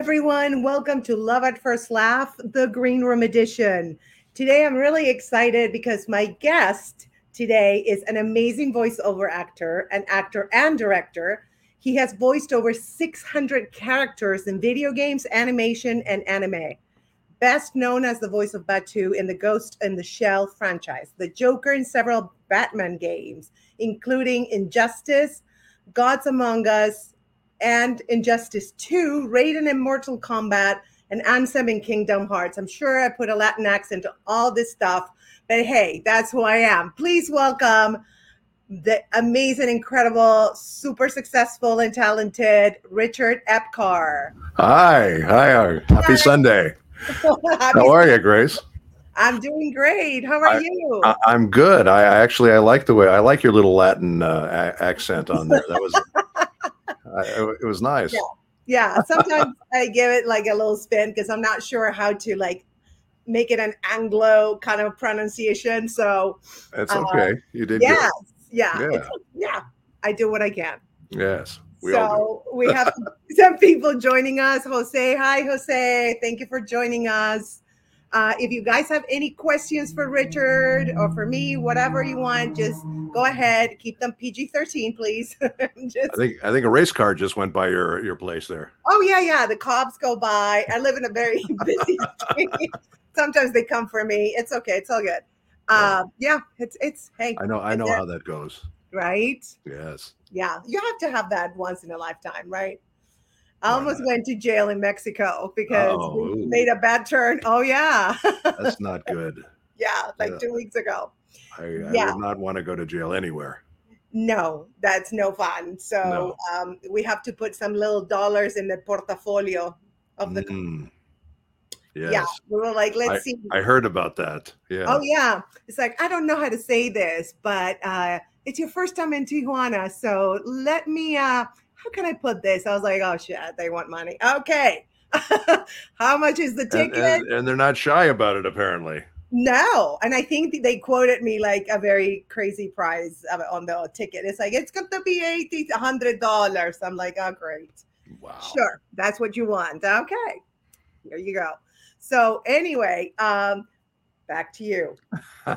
everyone. Welcome to Love at First Laugh, the Green Room edition. Today, I'm really excited because my guest today is an amazing voiceover actor, an actor and director. He has voiced over 600 characters in video games, animation, and anime. Best known as the voice of Batou in the Ghost in the Shell franchise, the Joker in several Batman games, including Injustice, Gods Among Us, and Injustice 2, Raiden in Mortal Kombat, and Ansem in Kingdom Hearts. I'm sure I put a Latin accent to all this stuff, but hey, that's who I am. Please welcome the amazing, incredible, super successful, and talented Richard Epcar. Hi, hi, happy hi. Sunday. happy How are you, Grace? I'm doing great. How are I, you? I, am good. I actually I like the way I like your little Latin uh, a- accent on there. That was I, it was nice. Yeah. Yeah. Sometimes I give it like a little spin because I'm not sure how to like make it an Anglo kind of pronunciation. So that's uh, okay. you did. Yes. Yeah. Yeah. yeah. I do what I can. Yes. We so we have some people joining us. Jose, hi, Jose. Thank you for joining us. Uh, if you guys have any questions for Richard or for me, whatever you want, just go ahead. Keep them PG thirteen, please. just... I think I think a race car just went by your your place there. Oh yeah, yeah. The cops go by. I live in a very busy street. Sometimes they come for me. It's okay. It's all good. Uh, yeah, it's it's hey. I know I know how that goes. Right. Yes. Yeah, you have to have that once in a lifetime, right? I almost went to jail in Mexico because oh, we made a bad turn. Oh yeah. That's not good. Yeah, like yeah. two weeks ago. I, I yeah. would not want to go to jail anywhere. No, that's no fun. So no. Um, we have to put some little dollars in the portfolio of the. Mm. Yes. Yeah, we were like, let's I, see. I heard about that. Yeah. Oh yeah, it's like I don't know how to say this, but uh, it's your first time in Tijuana, so let me. Uh, how can I put this? I was like, oh shit, they want money. Okay. how much is the ticket? And, and, and, they're not shy about it, apparently. No. And I think they quoted me like a very crazy price on the ticket. It's like, it's going to be 80 $100. I'm like, oh, great. Wow. Sure. That's what you want. Okay. Here you go. So, anyway, um, back to you. I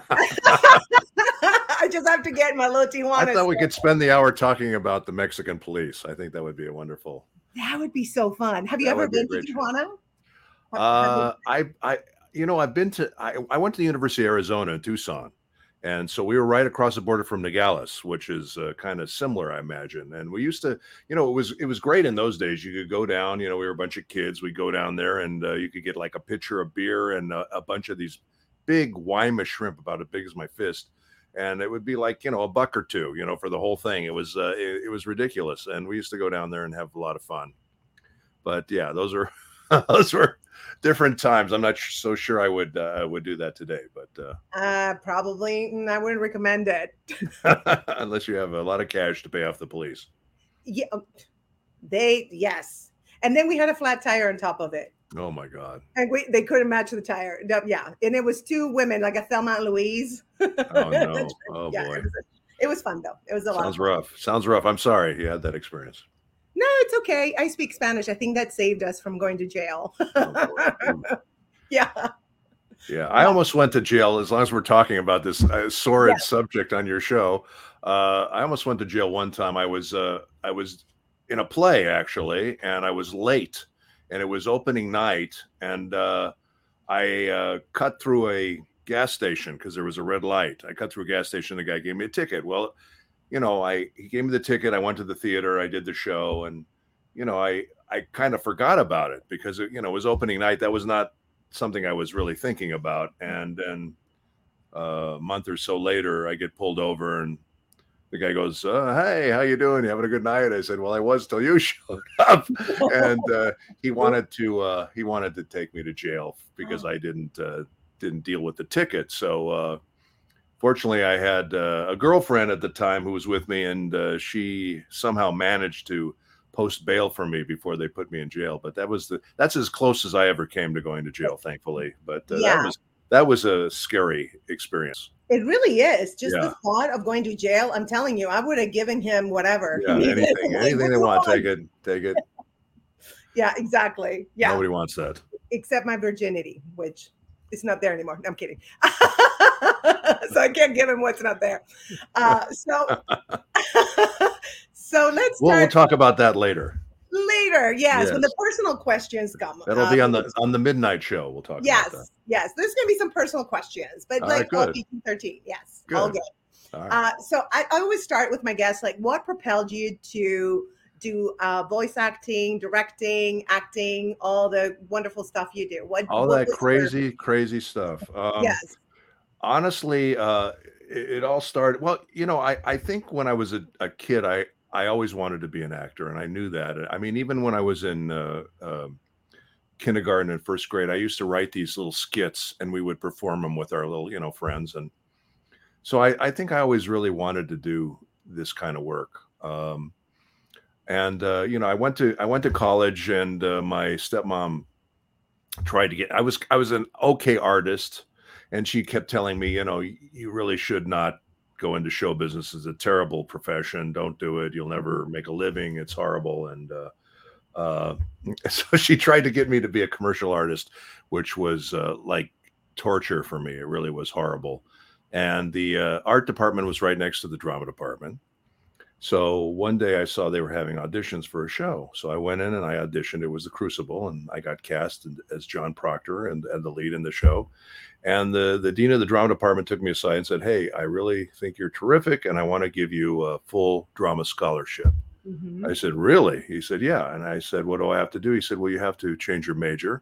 just have to get my little Tijuana. I thought we could spend the hour talking about the Mexican police. I think that would be a wonderful. That would be so fun. Have you ever been be to Tijuana? Uh, I, I, you know, I've been to. I, I went to the University of Arizona in Tucson, and so we were right across the border from Nogales, which is uh, kind of similar, I imagine. And we used to, you know, it was it was great in those days. You could go down. You know, we were a bunch of kids. We'd go down there, and uh, you could get like a pitcher of beer and a, a bunch of these big Guaymas shrimp about as big as my fist. And it would be like, you know, a buck or two, you know, for the whole thing. It was, uh, it, it was ridiculous. And we used to go down there and have a lot of fun. But yeah, those are, those were different times. I'm not so sure I would, uh, would do that today, but, uh, uh probably mm, I wouldn't recommend it unless you have a lot of cash to pay off the police. Yeah. Um, they, yes. And then we had a flat tire on top of it. Oh my God! And we, they couldn't match the tire. Yeah, and it was two women, like a Thelma and Louise. Oh no! Oh yeah, boy! It was, it was, fun though. It was a lot. Sounds rough. Sounds rough. I'm sorry you had that experience. No, it's okay. I speak Spanish. I think that saved us from going to jail. oh, yeah. Yeah, I almost went to jail. As long as we're talking about this uh, sordid yeah. subject on your show, uh, I almost went to jail one time. I was uh, I was in a play actually, and I was late and it was opening night, and uh, I uh, cut through a gas station because there was a red light. I cut through a gas station. The guy gave me a ticket. Well, you know, I he gave me the ticket. I went to the theater. I did the show, and you know, I I kind of forgot about it because it, you know it was opening night. That was not something I was really thinking about. And then uh, a month or so later, I get pulled over and the guy goes, uh, "Hey, how you doing? You having a good night?" I said, "Well, I was till you showed up," and uh, he wanted to uh, he wanted to take me to jail because I didn't uh, didn't deal with the ticket. So, uh, fortunately, I had uh, a girlfriend at the time who was with me, and she somehow managed to post bail for me before they put me in jail. But that was the that's as close as I ever came to going to jail, thankfully. But yeah. that was that was a scary experience. It really is. Just yeah. the thought of going to jail. I'm telling you, I would have given him whatever. Yeah, anything, anything they want, take it, take it. Yeah, exactly. Yeah. Nobody wants that. Except my virginity, which is not there anymore. No, I'm kidding. so I can't give him what's not there. Uh, so, so let's. We'll, we'll talk about that later. Later, yes, yes, when the personal questions come. That'll be on um, the on the midnight show. We'll talk. Yes, yes. There's to be some personal questions, but all like right, all 13 Yes, good. all good. All right. uh, so I, I always start with my guests, like, what propelled you to do uh, voice acting, directing, acting, all the wonderful stuff you do. What all what that crazy, your... crazy stuff. Um, yes. Honestly, uh, it, it, all started. Well, you know, I I think when I was a, a, kid, I I always wanted to be an actor, and I knew that. I mean, even when I was in uh, uh, kindergarten and first grade, I used to write these little skits, and we would perform them with our little, you know, friends. And so I, I think I always really wanted to do this kind of work. Um, and uh, you know i went to i went to college and uh, my stepmom tried to get i was i was an okay artist and she kept telling me you know you really should not go into show business is a terrible profession. Don't do it. You'll never make a living. It's horrible. And uh, uh so she tried to get me to be a commercial artist which was uh, like torture for me. It really was horrible. And the uh, art department was right next to the drama department so one day I saw they were having auditions for a show. So I went in and I auditioned. It was The Crucible, and I got cast as John Proctor and, and the lead in the show. And the, the dean of the drama department took me aside and said, Hey, I really think you're terrific, and I want to give you a full drama scholarship. Mm-hmm. I said, Really? He said, Yeah. And I said, What do I have to do? He said, Well, you have to change your major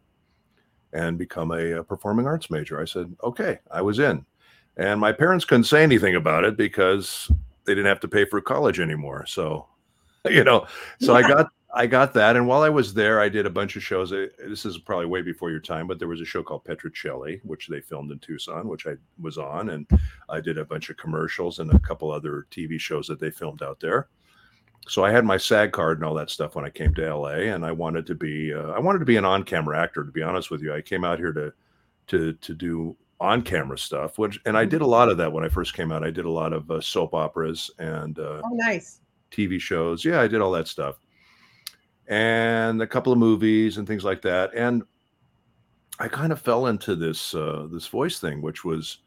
and become a, a performing arts major. I said, Okay. I was in. And my parents couldn't say anything about it because they didn't have to pay for college anymore. So, you know, so yeah. I got I got that, and while I was there, I did a bunch of shows. This is probably way before your time, but there was a show called Petrocelli, which they filmed in Tucson, which I was on, and I did a bunch of commercials and a couple other TV shows that they filmed out there. So I had my SAG card and all that stuff when I came to LA, and I wanted to be uh, I wanted to be an on-camera actor. To be honest with you, I came out here to to to do on camera stuff which and i did a lot of that when i first came out. I did a lot of uh, soap operas and uh, oh nice. Tv shows. Yeah i did all that stuff. And a couple of movies and things like that. And i kind of fell into this uh, this voice thing which was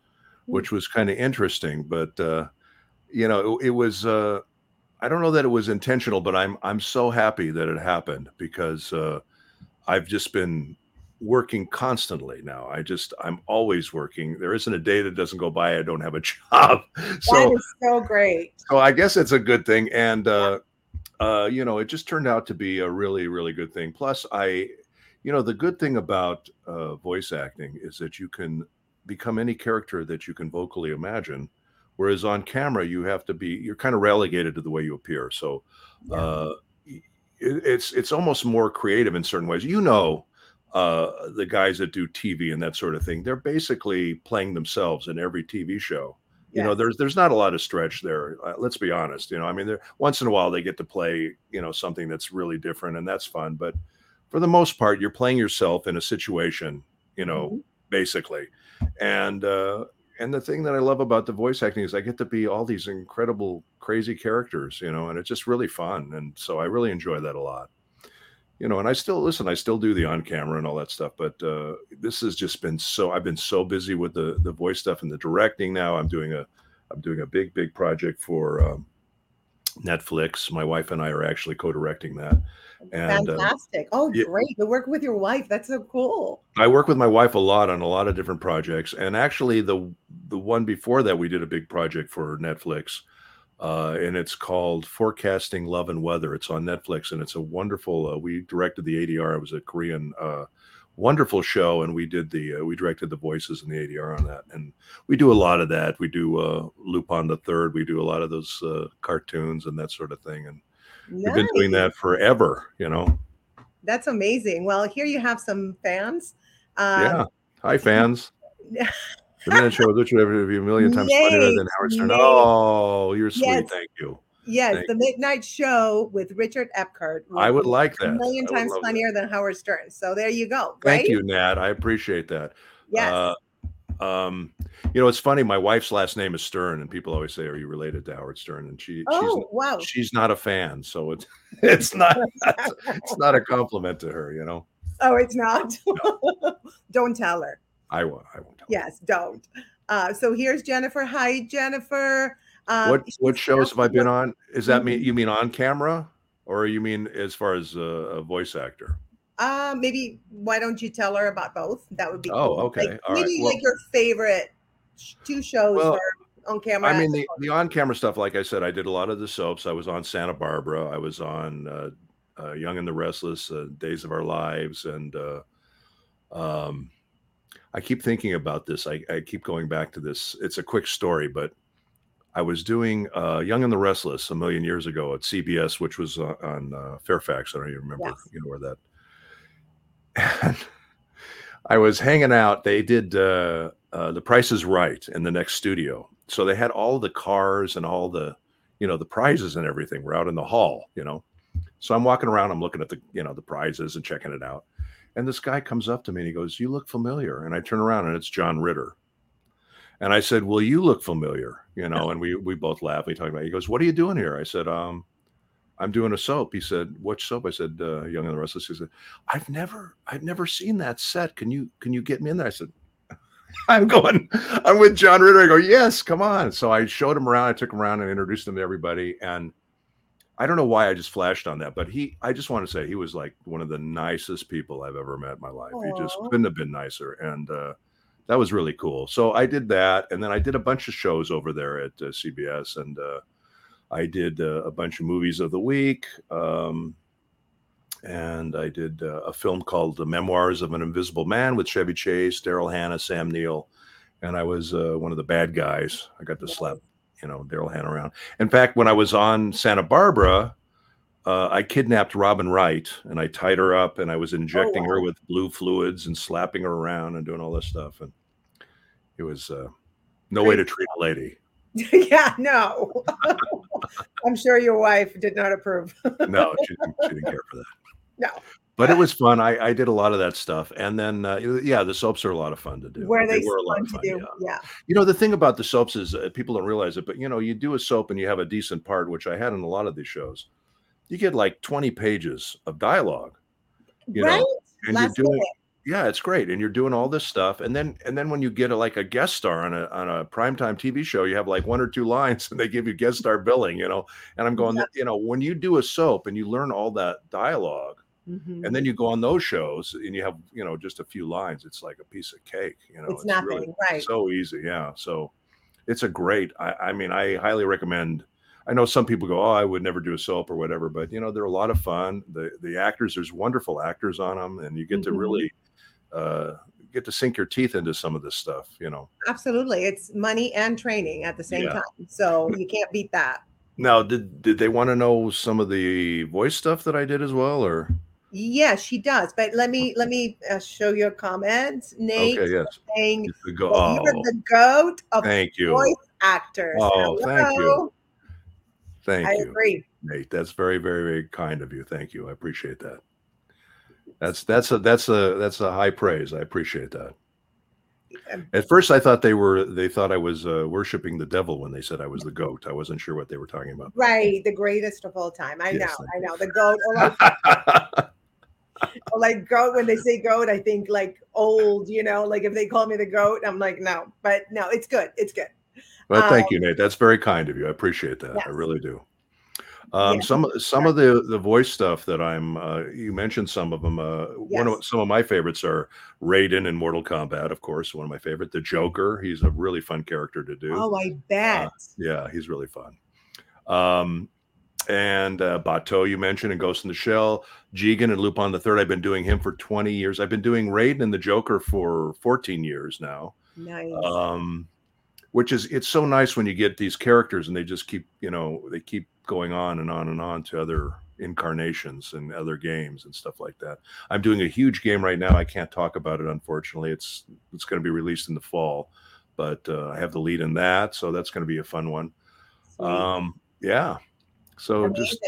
hmm. which was kind of interesting but uh, you know it, it was uh, i don't know that it was intentional but i'm i'm so happy that it happened because uh, i've just been working constantly now. I just I'm always working. There isn't a day that doesn't go by I don't have a job. So that is so great. So I guess it's a good thing. And uh uh, you know, it just turned out to be a really, really good thing. Plus, I, you know, the good thing about uh, voice acting is that you can become any character that you can vocally imagine. Whereas on camera, you have to be, you're kind of relegated to the way you appear. So, uh, it's it's almost more creative in certain ways. You know, uh, the guys that do TV and that sort of thing, they're basically playing themselves in every TV show. You know, there's there's not a lot of stretch there. Uh, let's be honest. You know, I mean, once in a while they get to play you know something that's really different and that's fun. But for the most part, you're playing yourself in a situation. You know, mm-hmm. basically, and uh, and the thing that I love about the voice acting is I get to be all these incredible, crazy characters. You know, and it's just really fun. And so I really enjoy that a lot you know, and I still listen, I still do the on camera and all that stuff, but uh, this has just been so I've been so busy with the the voice stuff and the directing now. I'm doing a I'm doing a big big project for um, Netflix. My wife and I are actually co-directing that. And, uh, Fantastic! Uh, oh, yeah, great! You work with your wife. That's so cool. I work with my wife a lot on a lot of different projects, and actually the the one before that we did a big project for Netflix uh, and it's called Forecasting Love and Weather. It's on Netflix, and it's a wonderful. Uh, we directed the ADR. It was a Korean uh, wonderful show, and we did the uh, we directed the voices and the ADR on that. And we do a lot of that. We do uh, Lupin the Third. We do a lot of those uh, cartoons and that sort of thing. And nice. we've been doing that forever. You know. That's amazing. Well, here you have some fans. Um, yeah. Hi, fans. The Minute Show with Richard Everett a million times Yay. funnier than Howard Stern. Yay. Oh, you're sweet. Yes. Thank you. Yes, Thank the Midnight Show with Richard Epcar. I would like that. A million times funnier that. than Howard Stern. So there you go. Thank right? you, Nat. I appreciate that. Yes. Uh, Um, you know, it's funny. My wife's last name is Stern, and people always say, "Are you related to Howard Stern?" And she, Oh, she's, wow. she's not a fan, so it's it's not it's not a compliment to her. You know, Oh, it's not. don't tell her. I won't. I won't. Yes, don't. Uh, so here's Jennifer. Hi, Jennifer. Um, What what shows have I been on? Is that mean Mhm. you mean on camera, or you mean as far as a, a voice actor? Uh, maybe why don't you tell her about both? That would be Oh, cool. okay. Like, All right. maybe Well- like your favorite two shows Well, on camera. I mean, the, the on camera stuff, like I said, I did a lot of the soaps. I was on Santa Barbara. I was on uh, uh, Young and the Restless, uh, Days of Our Lives. And uh, um, I keep thinking about this. I, I keep going back to this. It's a quick story, but I was doing uh, Young and the Restless a million years ago at CBS, which was uh, on uh, Fairfax. I don't even remember, Yes. you know, where that. And I was hanging out. They did uh, uh, The Price is Right in the next studio, so they had all the cars and all the, you know, the prizes and everything were out in the hall. You know, so I'm walking around. I'm looking at the, you know, the prizes and checking it out. And this guy comes up to me and he goes, "You look familiar." And I turn around and it's John Ritter. And I said, "Well, you look familiar," you know. And we we both laughed. We talked about. It. He goes, "What are you doing here?" I said, "Um, I'm doing a soap." He said, What soap?" I said, uh, "Young and the Restless." He said, "I've never I've never seen that set. Can you can you get me in there?" I said, "I'm going. I'm with John Ritter." I go, "Yes, come on." So I showed him around. I took him around and introduced him to everybody. And I don't know why I just flashed on that, but he I just want to say he was like one of the nicest people I've ever met in my life. He just couldn't have been nicer. And uh that was really cool. So I did that, and then I did a bunch of shows over there at uh, CBS, and uh, I did uh, a bunch of movies of the week, um, and I did uh, a film called "The Memoirs of an Invisible Man" with Chevy Chase, Daryl Hannah, Sam Neill, and I was uh, one of the bad guys. I got to slap, you know, Daryl Hannah around. In fact, when I was on Santa Barbara. Uh, I kidnapped Robin Wright and I tied her up and I was injecting her wow. with blue fluids and slapping her around and doing all this stuff. And it was uh, no way to treat a lady. yeah, no. I'm sure your wife did not approve. No, she didn't, she didn't care for that. No. But it was fun. I, I did a lot of that stuff. And then, uh, yeah, the soaps are a lot of fun to do. Were they, were a lot fun of to fun. do? Yeah. Yeah. You know, the thing about the soaps is uh, people don't realize it, but you know, you do a soap and you have a decent part, which I had in a lot of these shows. You get like 20 pages of dialogue. You know, right? and Last you're doing minute. yeah it's great and you're doing all this stuff and then and then when you get a, like a guest star on a on a primetime tv show you have like one or two lines and they give you guest star billing you know and i'm going Yeah. you know when you do a soap and you learn all that dialogue Mhm. and then you go on those shows and you have you know just a few lines it's like a piece of cake you know it's nothing, really right? so easy yeah so it's a great I, I mean i highly recommend i know some people go oh i would never do a soap or whatever but you know they're a lot of fun the the actors there's wonderful actors on them and you get to Mhm. really uh get to sink your teeth into some of this stuff you know Absolutely. It's money and training at the same Yeah. time. So you can't beat that. now did did they want to know some of the voice stuff that i did as well or Yes, she does. But let me let me uh, show your comments. Nate okay yes saying could go, well, you're oh the goat of thank you voice actors. Oh, thank you. Thank I you agree. Nate. That's very, very, very kind of you. Thank you. I appreciate that. That's that's a that's a that's a high praise. I appreciate that. At first, I thought they were they thought I was uh, worshiping the devil when they said I was the goat. I wasn't sure what they were talking about. Right, the greatest of all time. I Yes, know, I know. The goat, like, goat. When they say goat, I think like old. You know, like if they call me the goat, I'm like no. But no, it's good. It's good. but thank you, Nate. That's very kind of you. I appreciate that. I Um, really do. Um, Yeah. Some some of the the voice stuff that I'm uh, you mentioned some of them. Uh, One of some of my favorites are Raiden in Mortal Kombat, of course. One of my favorite. The Joker. He's a really fun character to do. Oh, I bet. Yeah, he's really fun. Um, and uh, Batou, you mentioned, and Ghost in the Shell, Jigen and Lupin the Third. I've been doing him for 20 years. I've been doing Raiden and the Joker for 14 years now. nice. Um, which is it's so nice when you get these characters and they just keep, you know, they keep going on and on and on to other incarnations and other games and stuff like that. I'm doing a huge game right now. I can't talk about it, unfortunately. It's it's going to be released in the fall, but uh, I have the lead in that, so that's going to be a fun one. Um, yeah. So just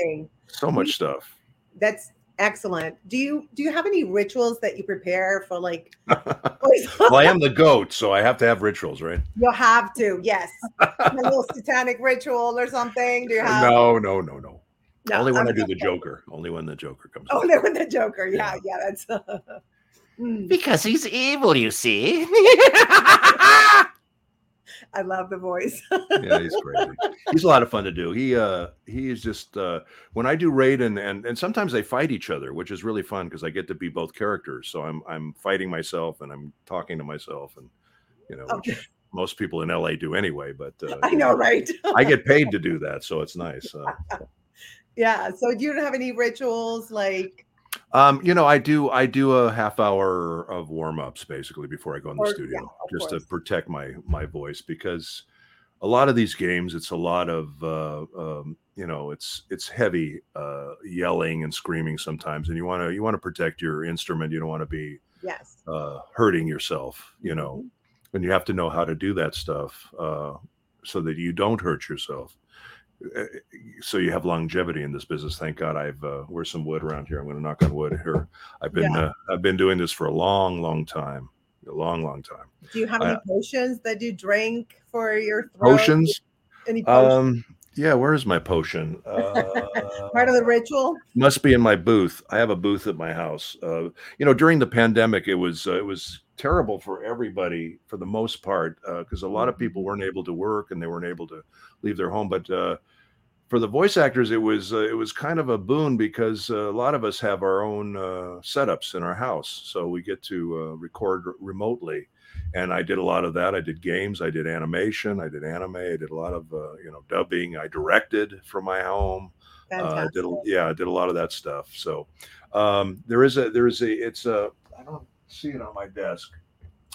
so much stuff. That's Excellent. Do you do you have any rituals that you prepare for like well, I am the goat, so I have to have rituals, right? You'll have to, yes. a little satanic ritual or something. Do you have no, no, no, no. No, Only when I'm I do the. Joker. Only when the Joker comes. Only out. no, with the Joker. Yeah, yeah, that's Mm, Because he's evil, you see. I love the voice. yeah, he's crazy. He's a lot of fun to do. He uh he is just uh when I do Raiden and, and sometimes they fight each other, which is really fun because I get to be both characters. So I'm I'm fighting myself and I'm talking to myself and you know, Okay. which most people in LA do anyway, but uh, I know, right? I get paid to do that, so it's nice. Uh, yeah. So do you have any rituals like um, you know, I do I do a half hour of warm ups basically before I go in the studio, yeah, just course. to protect my my voice because a lot of these games it's a lot of uh, um, you know it's it's heavy uh, yelling and screaming sometimes, and you want to you want to protect your instrument. You don't want to be yes? uh, hurting yourself, you know, and you have to know how to do that stuff uh, so that you don't hurt yourself. Uh, So you have longevity in this business. Thank God. I've uh, where's some wood around here. I'm going to knock on wood here. I've been Yeah. uh, I've been doing this for a long, long time, a long, long time. Do you have any potions that you drink for your throat? Potions. Any potions? Um. Yeah. Where's my potion? Uh, Part of the ritual? must be in my booth. I have a booth at my house. Uh, you know, during the pandemic, it was uh, it was terrible for everybody for the most part because a lot of people weren't able to work and they weren't able to leave their home. But uh, for the voice actors, it was uh, it was kind of a boon because uh, a lot of us have our own uh, setups in our house, so we get to uh, record remotely. And I did a lot of that. I did games, I did animation, I did anime, I did a lot of uh, you know dubbing. I directed from my home uh, did a, yeah, I did a lot of that stuff. So um, there is a there is a it's a I don't see it on my desk,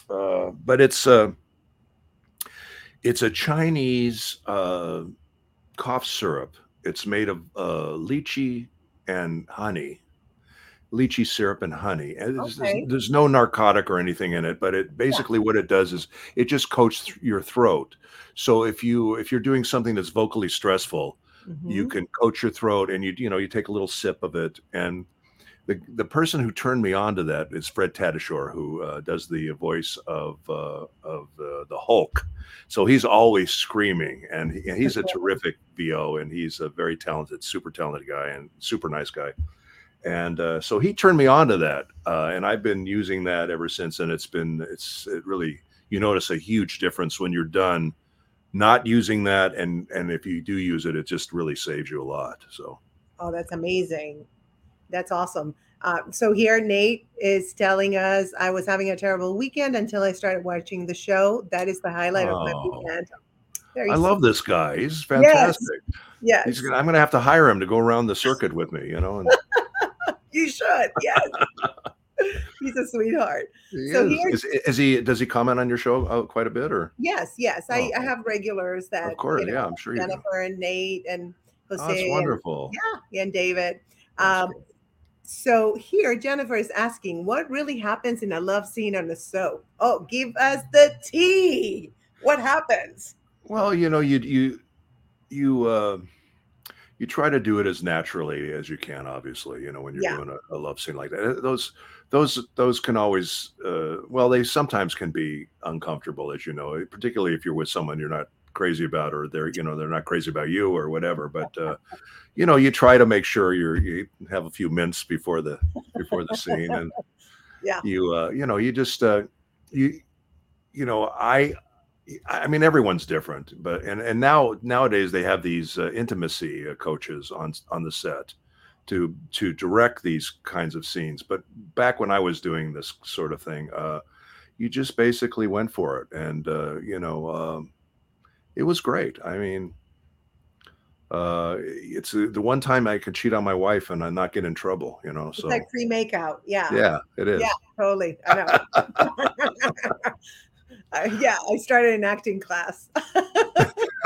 uh, but it's a it's a Chinese uh, cough syrup. It's made of uh, lychee and honey, lychee syrup and honey. And there's, there's- there's no narcotic or anything in it, but it basically what it does is it just coats th- your throat. So if you if you're doing something that's vocally stressful, you Mhm. can coat your throat and you you know you take a little sip of it and the the person who turned me on to that is Fred Tatasciore who uh, does the voice of uh, of uh, the Hulk so he's always screaming and, he, and he's a terrific VO and he's a very talented super talented guy and super nice guy and uh, so he turned me on to that uh, and I've been using that ever since and it's been it's it really you notice a huge difference when you're done not using that and and if you do use it it just really saves you a lot so Oh, that's amazing. That's awesome. Uh, so here, Nate is telling us I was having a terrible weekend until I started watching the show. That is the highlight of my Oh. weekend. I sweet. love this guy he's fantastic Yes, he's gonna, i'm gonna have to hire him to go around the circuit with me you know and you should. Yes, he's a sweetheart. he So is. Is, is he does he comment on your show uh, quite a bit or Yes, yes. I, I Oh. have regulars that of course you know, yeah i'm sure you Jennifer and Nate and Jose oh, that's and, wonderful yeah, and David. Um, so here, Jennifer is asking, what really happens in a love scene on the soap? Oh, give us the tea. What happens? Well, you know, you you you uh, you try to do it as naturally as you can. Obviously, you know, when you're Yeah. doing a, a love scene like that, Uh, those those those can always uh, well, they sometimes can be uncomfortable, as you know, particularly if you're with someone you're not crazy about, or they're you know they're not crazy about you or whatever. But uh, you know, you try to make sure you're you have a few mints before the before the scene, and Yeah. you uh, you know, you just uh, you you know, I I mean, everyone's different, but and and now nowadays they have these uh, intimacy uh, coaches on on the set to to direct these kinds of scenes. But back when I was doing this sort of thing, uh, you just basically went for it, and uh, you know, um, it was great. I mean, uh, it's uh, the one time I could cheat on my wife and I not get in trouble. You know, It's so like pre makeout. Yeah, yeah, it is. Yeah. totally. I know. Uh, yeah, I started an acting class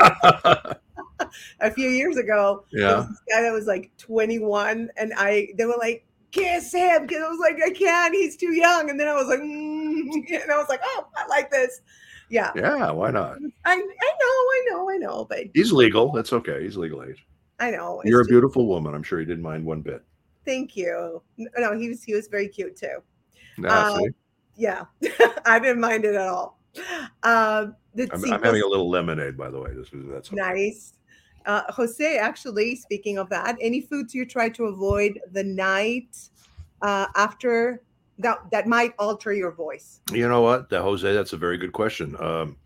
a few years ago. Yeah. guy that was like 21, and I they were like, kiss him because I was like, I can't, he's too young. And then I was like, mm, and I was like, oh, I like this. Yeah, Yeah, why not? I, I know, I know, I know, but He's legal. That's okay. He's legal age. I know. You're a just- beautiful woman. I'm sure he didn't mind one bit. Thank you. No, he was he was very cute too. Nah, Um. Yeah, I didn't mind it at all. Let's I'm, I'm having a little lemonade, by the way. This is that's okay. nice. Uh, Jose, actually, speaking of that, any foods you try to avoid the night uh, after that that might alter your voice? You know what, that Jose, that's a very good question. Um,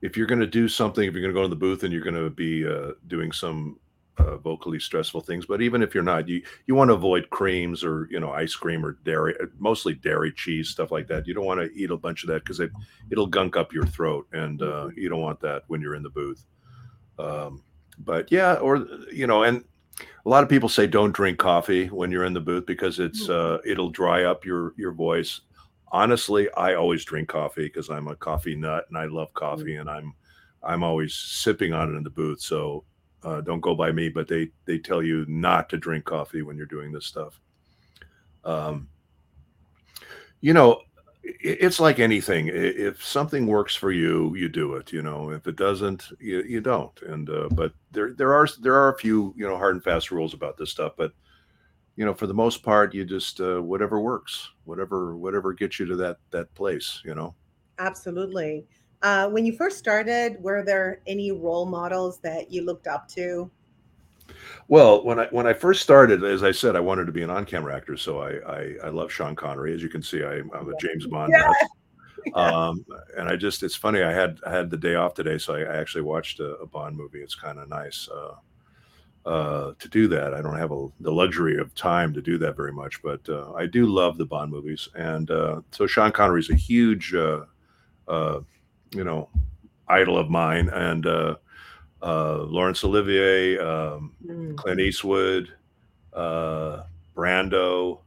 if you're going to do something, if you're going to go in the booth and you're going to be uh, doing some uh, vocally stressful things, but even if you're not, you you want to avoid creams or you know ice cream or dairy, uh, mostly dairy, cheese, stuff like that. You don't want to eat a bunch of that because it it'll gunk up your throat, and uh, you don't want that when you're in the booth. Um, but yeah, or you know, and a lot of people say don't drink coffee when you're in the booth because it's uh, it'll dry up your your voice. Honestly i always drink coffee because i'm a coffee nut and i love coffee and i'm i'm always sipping on it in the booth. So uh, don't go by me but they they tell you not to drink coffee when you're doing this stuff. Um, you know i- it's like anything. If something works for you you do it you know. If it doesn't you, you don't. And uh, but there there are there are a few you know hard and fast rules about this stuff. But you know for the most part you just uh, whatever works whatever whatever gets you to that that place you know. Absolutely. Uh, when you first started, were there any role models that you looked up to? well when i when i first started as i said i wanted to be an on-camera actor so i i, I love sean connery as you can see I, i'm a james bond Yeah. um and i just it's funny i had i had the day off today so i, I actually watched a, a bond movie it's kind of nice uh uh, to do that. I don't have a, the luxury of time to do that very much, but uh, I do love the Bond movies, and uh, so Sean Connery's a huge, uh, uh, you know, idol of mine, and uh, uh, Laurence Olivier, um, Mm, Clint Eastwood, uh, Brando.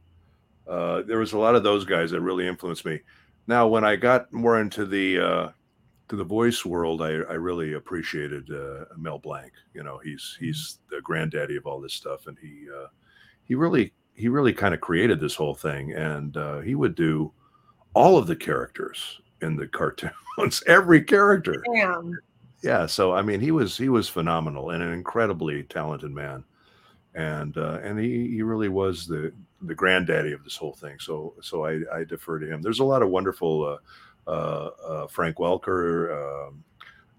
Uh, there was a lot of those guys that really influenced me. Now, when I got more into the uh, to the voice world, I, I really appreciated uh, Mel Blanc. You know, he's he's the granddaddy of all this stuff, and he uh, he really he really kind of created this whole thing, and uh, he would do all of the characters in the cartoons, every character. Damn. yeah so i mean he was he was phenomenal and an incredibly talented man. And uh and he he really was the the granddaddy of this whole thing. So so i i defer to him. There's a lot of wonderful uh uh, uh frank welker um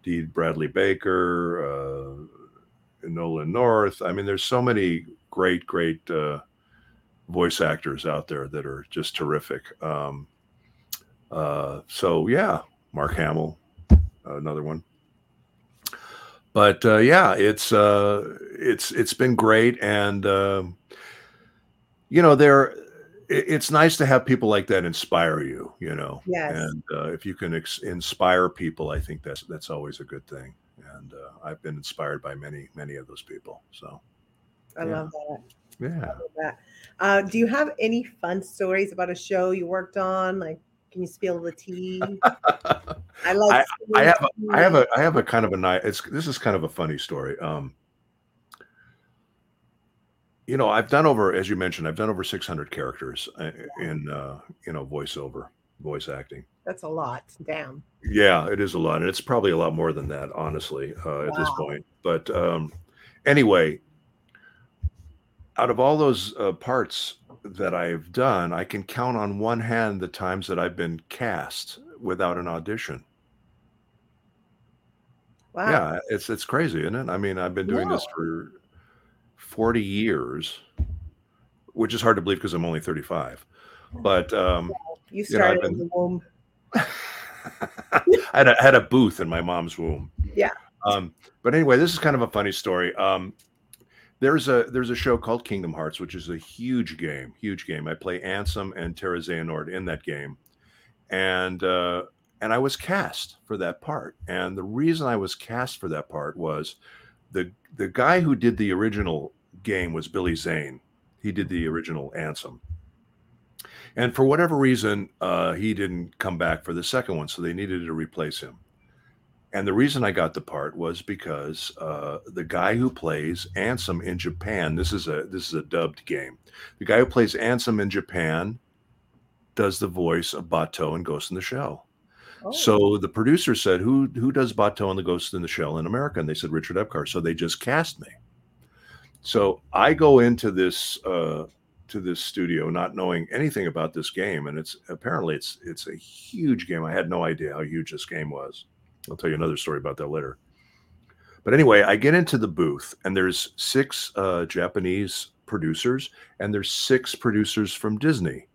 dee bradley baker uh nolan north. I mean there's so many great great uh voice actors out there that are just terrific. Um uh so yeah mark hamill another one but uh, yeah, it's uh, it's it's been great, and um you know, there it's nice to have people like that inspire you. You know, Yes. and uh, if you can ex- inspire people, I think that's that's always a good thing. And uh, I've been inspired by many many of those people. So I Yeah. love that. yeah, love that. Uh, do you have any fun stories about a show you worked on? Like, can you spill the tea? I like. I have A, I have a I have a kind of a nice. It's this is kind of a funny story. Um, you know, I've done over, as you mentioned, I've done over 600 characters uh, in uh, you know voiceover, voice acting. That's a lot. Damn. Yeah, it is a lot, and it's probably a lot more than that, honestly, uh, at this point. But um, anyway, out of all those uh, parts that I've done, I can count on one hand the times that I've been cast without an audition. Wow. Yeah, it's it's crazy, isn't it? I mean, I've been doing this for 40 years, which is hard to believe because I'm only 35. But um, you know, started in been- the womb. I had a, had a booth in my mom's womb. Yeah. Um, but anyway, this is kind of a funny story. Um, there's a there's a show called Kingdom Hearts, which is a huge game, huge game. I play Ansem and Terra Xehanort in that game, and uh, and I was cast for that part. And the reason I was cast for that part was the the guy who did the original game was Billy Zane. He did the original Ansem. And for whatever reason, uh, he didn't come back for the second one, so they needed to replace him. And the reason I got the part was because uh, the guy who plays Ansem in Japan, this is a this is a dubbed game. The guy who plays Ansem in Japan does the voice of Batou in Ghost in the Shell. Oh, So the producer said, "Who who does Batou and the Ghost in the Shell in America?" And they said Richard Epcar. So they just cast me. So I go into this uh, to this studio not knowing anything about this game, and it's apparently it's it's a huge game. I had no idea how huge this game was. I'll tell you another story about that later. But anyway, I get into the booth, and there's six uh, Japanese producers, and there's six producers from Disney.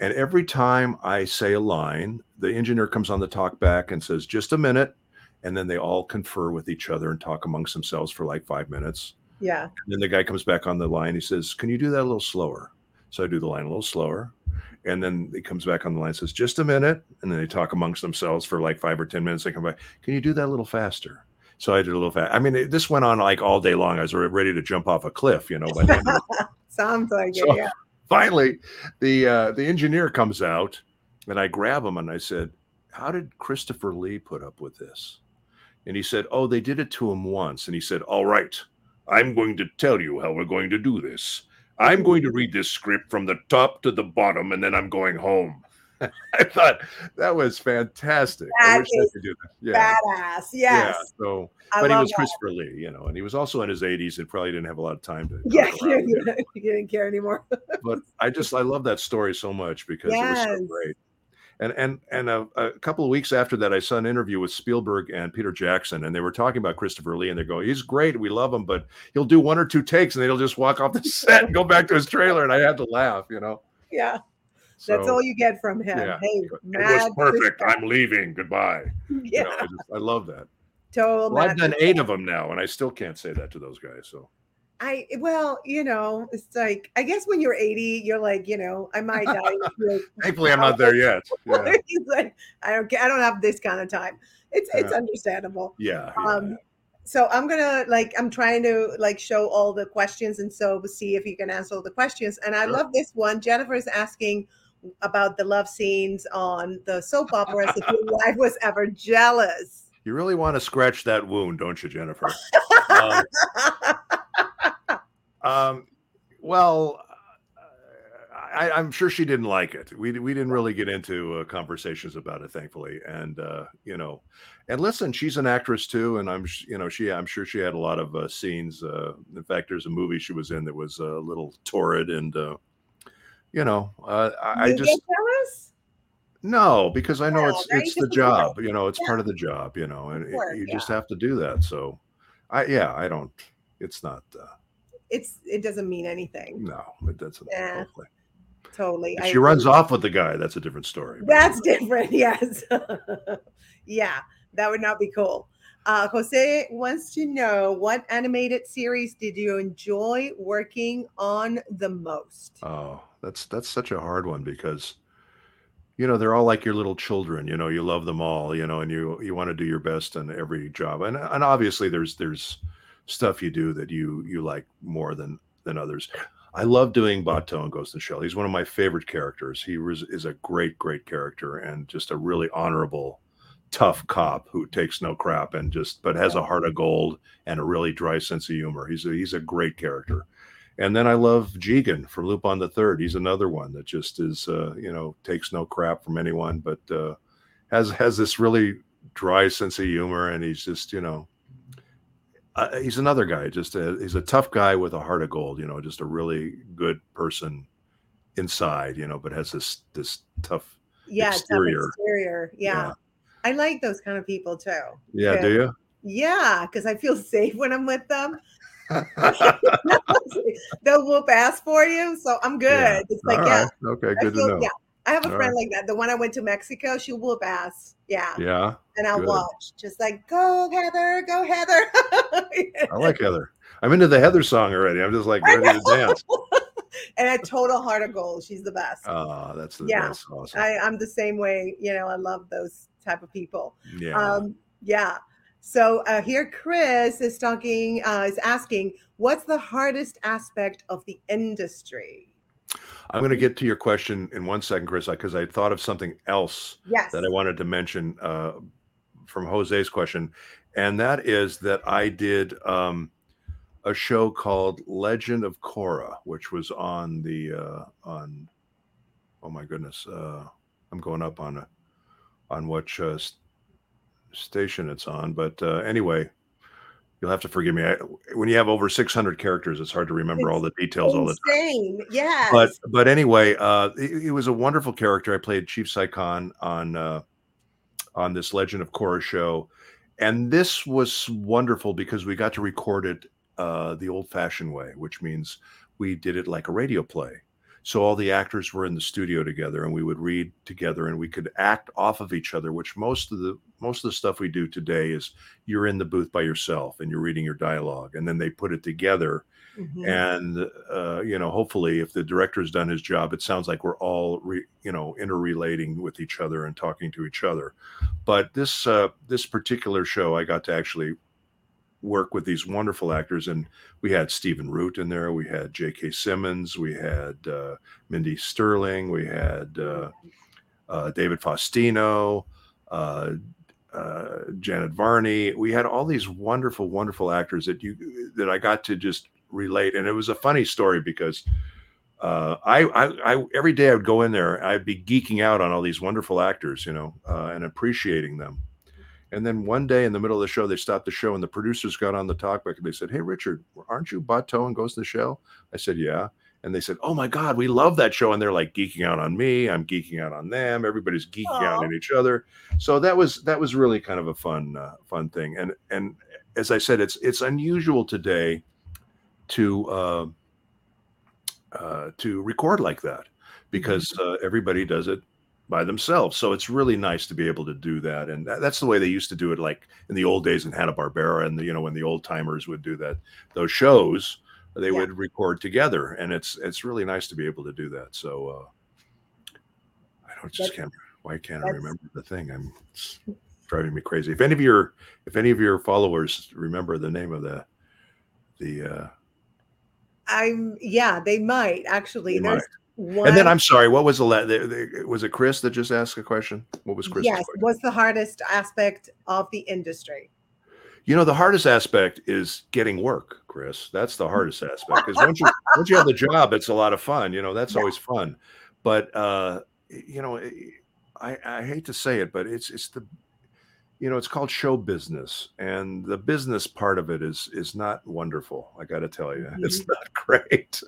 And every time I say a line, the engineer comes on the talk back and says, "Just a minute," and then they all confer with each other and talk amongst themselves for like five minutes. Yeah. And then the guy comes back on the line. He says, "Can you do that a little slower?" So I do the line a little slower, and then he comes back on the line and says, "Just a minute," and then they talk amongst themselves for like five or ten minutes. They come back, "Can you do that a little faster?" So I did a little fast. I mean, it, this went on like all day long. I was ready to jump off a cliff, you know. By the end of it. Sounds like So- it. Yeah. finally the uh the engineer comes out and i grab him and i said how did christopher lee put up with this and he said oh they did it to him once and he said all right i'm going to tell you how we're going to do this i'm going to read this script from the top to the bottom and then i'm going home i thought that was fantastic i That wish i could do that yeah Badass. Yes. yeah so I but he was that. christopher lee you know and he was also in his 80s and probably didn't have a lot of time to Yeah, fuck you, around, you know you didn't care anymore. but I just I love that story so much because it was so great. And and and a, a couple of weeks after that, I saw an interview with Spielberg and Peter Jackson, and they were talking about Christopher Lee, and they go, "He's great, we love him, but he'll do one or two takes, and then he'll just walk off the set and go back to his trailer." And I had to laugh, you know. Yeah. That's all you get from him. yeah. Hey, It was perfect. Christopher. I'm leaving. Goodbye. You Yeah. know, I, just, I love that. Total Well, I've done eight of them now, and I still can't say that to those guys. So I well, you know, it's like I guess when you're 80, you're like, you know, I might die. You're- thankfully, I'm not there yet. Yeah, He's like, I don't. I don't have this kind of time. It's it's Yeah. understandable. yeah. yeah. Um, so I'm gonna like I'm trying to like show all the questions and so see if you can answer all the questions. And I Sure. love this one. Jennifer is asking about the love scenes on the soap operas. if your wife was ever jealous. You really want to scratch that wound, don't you, Jennifer? Um, Um, well, I, I'm sure she didn't like it. We we didn't really get into uh, conversations about it, thankfully. And uh, you know, and listen, she's an actress too, and I'm you know she I'm sure she had a lot of uh, scenes. Uh, in fact, there's a movie she was in that was a little torrid, and uh, you know, uh, I, I just? No, because I know No, it's it's the job. You know, it's Yeah. part of the job. You know, and Of it- course, you just have to do that. So, I yeah, I don't. It's not. Uh, It's it doesn't mean anything. no, it doesn't. Yeah. hopefully. Totally. If I she runs agree. off with the guy, that's a different story. but- That's different. Yes. yeah, that would not be cool. Uh, Jose wants to know what animated series did you enjoy working on the most? Oh, that's that's such a hard one because you know they're all like your little children. You know, you love them all. You know, and you you want to do your best in every job. And and obviously there's there's stuff you do that you you like more than than others. I love doing Batou and Ghost and Shell. He's one of my favorite characters. He was is a great great character and just a really honorable tough cop who takes no crap and just but has a heart of gold and a really dry sense of humor. He's a, he's a great character. And then I love Jigen from Lupin the Third. He's another one that just is, uh, you know, takes no crap from anyone, but uh, has has this really dry sense of humor, and he's just, you know, uh, he's another guy. Just a, he's a tough guy with a heart of gold. You know, just a really good person inside. You know, but has this this tough. Yeah, tough Exterior. exterior. Yeah. Yeah. I like those kind of people too. Yeah, do you? Yeah, because I feel safe when I'm with them. They'll whoop ass for you, so I'm good. Yeah. It's like, All yeah, right. Okay, good to know. yeah. I have a All friend right. like that. The one I went to Mexico, she'll whoop ass. Yeah. Yeah, and I'll good. watch. Just like, go Heather, go Heather. I like Heather. I'm into the Heather song already. I'm just like ready to dance. and a total heart of gold. She's the best. Oh, that's the Yeah. that's awesome. I, I'm the same way. You know, I love those type of people. yeah. Um, yeah. So uh, here, Chris is talking, uh, is asking, what's the hardest aspect of the industry? I'm going to get to your question in one second, Chris, because I thought of something else Yes. that I wanted to mention uh, from Jose's question, and that is that I did um, a show called Legend of Korra, which was on the uh, on. Oh my goodness, uh, I'm going up on a on which uh, station it's on, but uh, anyway, you'll have to forgive me. I, when you have over 600 characters, it's hard to remember all the details all the time. Yeah. But but anyway, uh, he, he was a wonderful character. I played Chief Saikhan on uh, on this Legend of Korra show, and this was wonderful because we got to record it uh, the old-fashioned way, which means we did it like a radio play. So all the actors were in the studio together, and we would read together, and we could act off of each other. Which most of the most of the stuff we do today is you're in the booth by yourself and you're reading your dialogue, and then they put it together. Mhm. And uh, you know, hopefully, if the director's done his job, it sounds like we're all re, you know interrelating with each other and talking to each other. But this uh, this particular show, I got to actually work with these wonderful actors and we had Stephen Root in there we had J.K. Simmons we had uh, Mindy Sterling we had uh, uh, David Faustino uh, uh, Janet Varney we had all these wonderful wonderful actors that you that I got to just relate and it was a funny story because uh, I, I, I every day I would go in there I'd be geeking out on all these wonderful actors you know uh, and appreciating them and then one day in the middle of the show, they stopped the show and the producers got on the talkback and they said, Hey, Richard, aren't you Batou and Ghost in the Shell? I said, Yeah. And they said, Oh my God, we love that show. And they're like geeking out on me. I'm geeking out on them. Everybody's geeking out Aw. on each other. So that was that was really kind of a fun uh, fun thing. And and as I said, it's it's unusual today to uh, uh, to record like that because uh, everybody does it by themselves. So it's really nice to be able to do that. And that, that's the way they used to do it, like in the old days in Hanna Barbera, and the, you know when the old timers would do that, those shows they Yeah. would record together, and it's it's really nice to be able to do that. So uh, I don't just That's- can't. Why can't I remember the thing? I'm it's driving me crazy. If any of your if any of your followers remember the name of the the uh, I'm yeah, they might actually. They There's one and then I'm sorry, what was the, la- was it Chris that just asked a question? What was Chris? yes, what's the hardest aspect of the industry? You know, the hardest aspect is getting work, Chris. That's the hardest aspect because once you once you have the job, it's a lot of fun. You know, that's Yeah. always fun. But uh, you know, I, I hate to say it, but it's it's the you know it's called show business, and the business part of it is is not wonderful. I got to tell you, it's not great.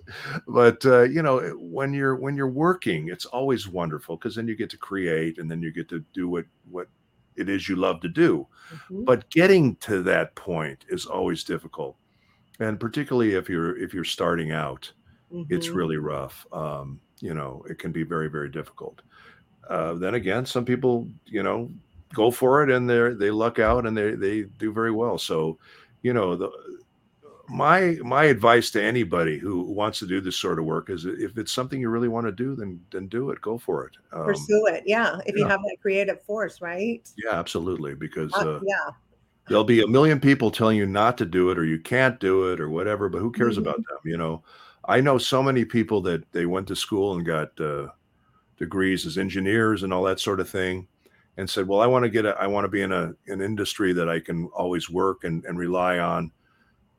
But uh, you know, when you're when you're working, it's always wonderful because then you get to create, and then you get to do what what it is you love to do Mhm. but getting to that point is always difficult and particularly if you're if you're starting out it's Mhm. really rough um, you know it can be very very difficult uh, then again some people you know go for it and they they luck out and they they do very well so you know the my my advice to anybody who wants to do this sort of work is if it's something you really want to do then then do it go for it um, pursue it. Yeah, if you have that creative force, right? yeah absolutely because Uh, uh, yeah, there'll be a million people telling you not to do it or you can't do it or whatever but who cares Mhm. about them you know i know so many people that they went to school and got uh, degrees as engineers and all that sort of thing and said well i want to get a i want to be in a an industry that i can always work and, and rely on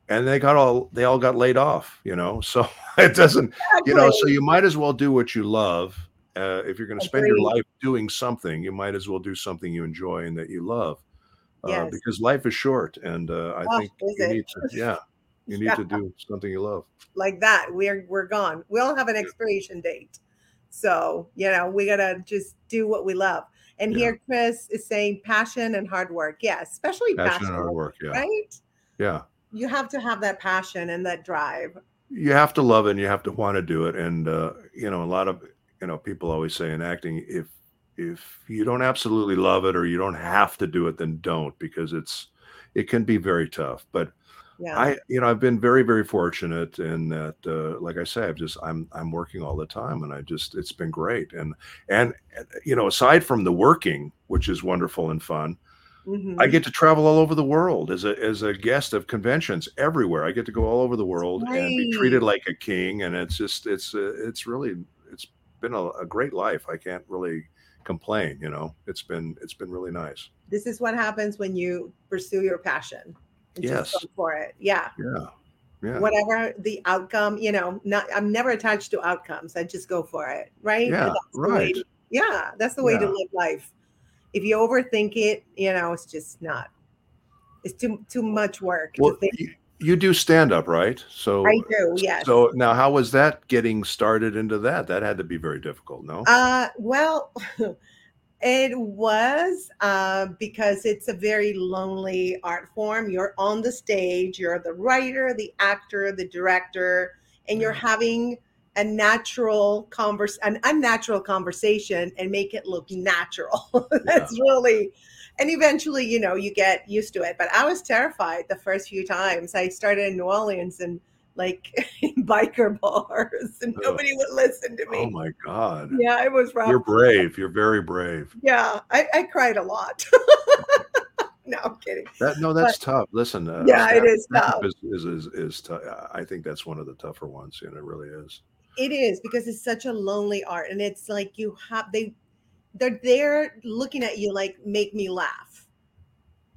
and they got all they all got laid off you know so it doesn't you know so you might as well do what you love uh, if you're going to spend your life doing something you might as well do something you enjoy and that you love uh, Yes. because life is short and uh, i Oh, think you it? need to yeah you need Yeah. to do something you love like that. We're we're gone. We all have an expiration date. So, you know, we gotta just do what we love. And Yeah. here Chris is saying passion and hard work. Yeah, especially passion passion, and hard work yeah right? yeah You have to have that passion and that drive. you have to love it and you have to want to do it and uh, you know a lot of you know people always say in acting if if you don't absolutely love it or you don't have to do it then don't because it's it can be very tough but Yeah. I, you know, I've been very, very fortunate in that, uh, like I say, I've just, I'm, I'm working all the time, and I just, it's been great, and, and, uh, you know, aside from the working, which is wonderful and fun, Mhm. I get to travel all over the world as a, as a guest of conventions everywhere. I get to go all over the world and be treated like a king, and it's just, it's, uh, it's really, it's been a, a great life. I can't really complain. You know, it's been, it's been really nice. this is what happens when you pursue your passion. Yes. go for it. Yeah. Yeah, yeah, Whatever the outcome, you know, not I'm never attached to outcomes. I just go for it. Right. yeah, That's the way right. to- yeah. That's the way to live life. If you overthink it, you know, it's just not. it's too too much work. Well, you, you do stand up, right? So I do, yes. So now, how was that getting started into that? That had to be very difficult, no? Uh, well, it was uh, because it's a very lonely art form. You're on the stage, you're the writer, the actor, the director, and you're having a natural converse, an unnatural conversation, and make it look natural. That's really, and eventually, you know, you get used to it. But I was terrified the first few times. I started in New Orleans and like biker bars, and nobody would listen to me. oh my God. Yeah, it was rough. You're brave. You're very brave. Yeah, I, I cried a lot. no, I'm kidding. That no, that's tough. Listen, uh, Yeah, it stand- tough. Is, is, is, is tough. I think that's one of the tougher ones, and it really is. It is because it's such a lonely art, and it's like you have they they're there looking at you like make me laugh,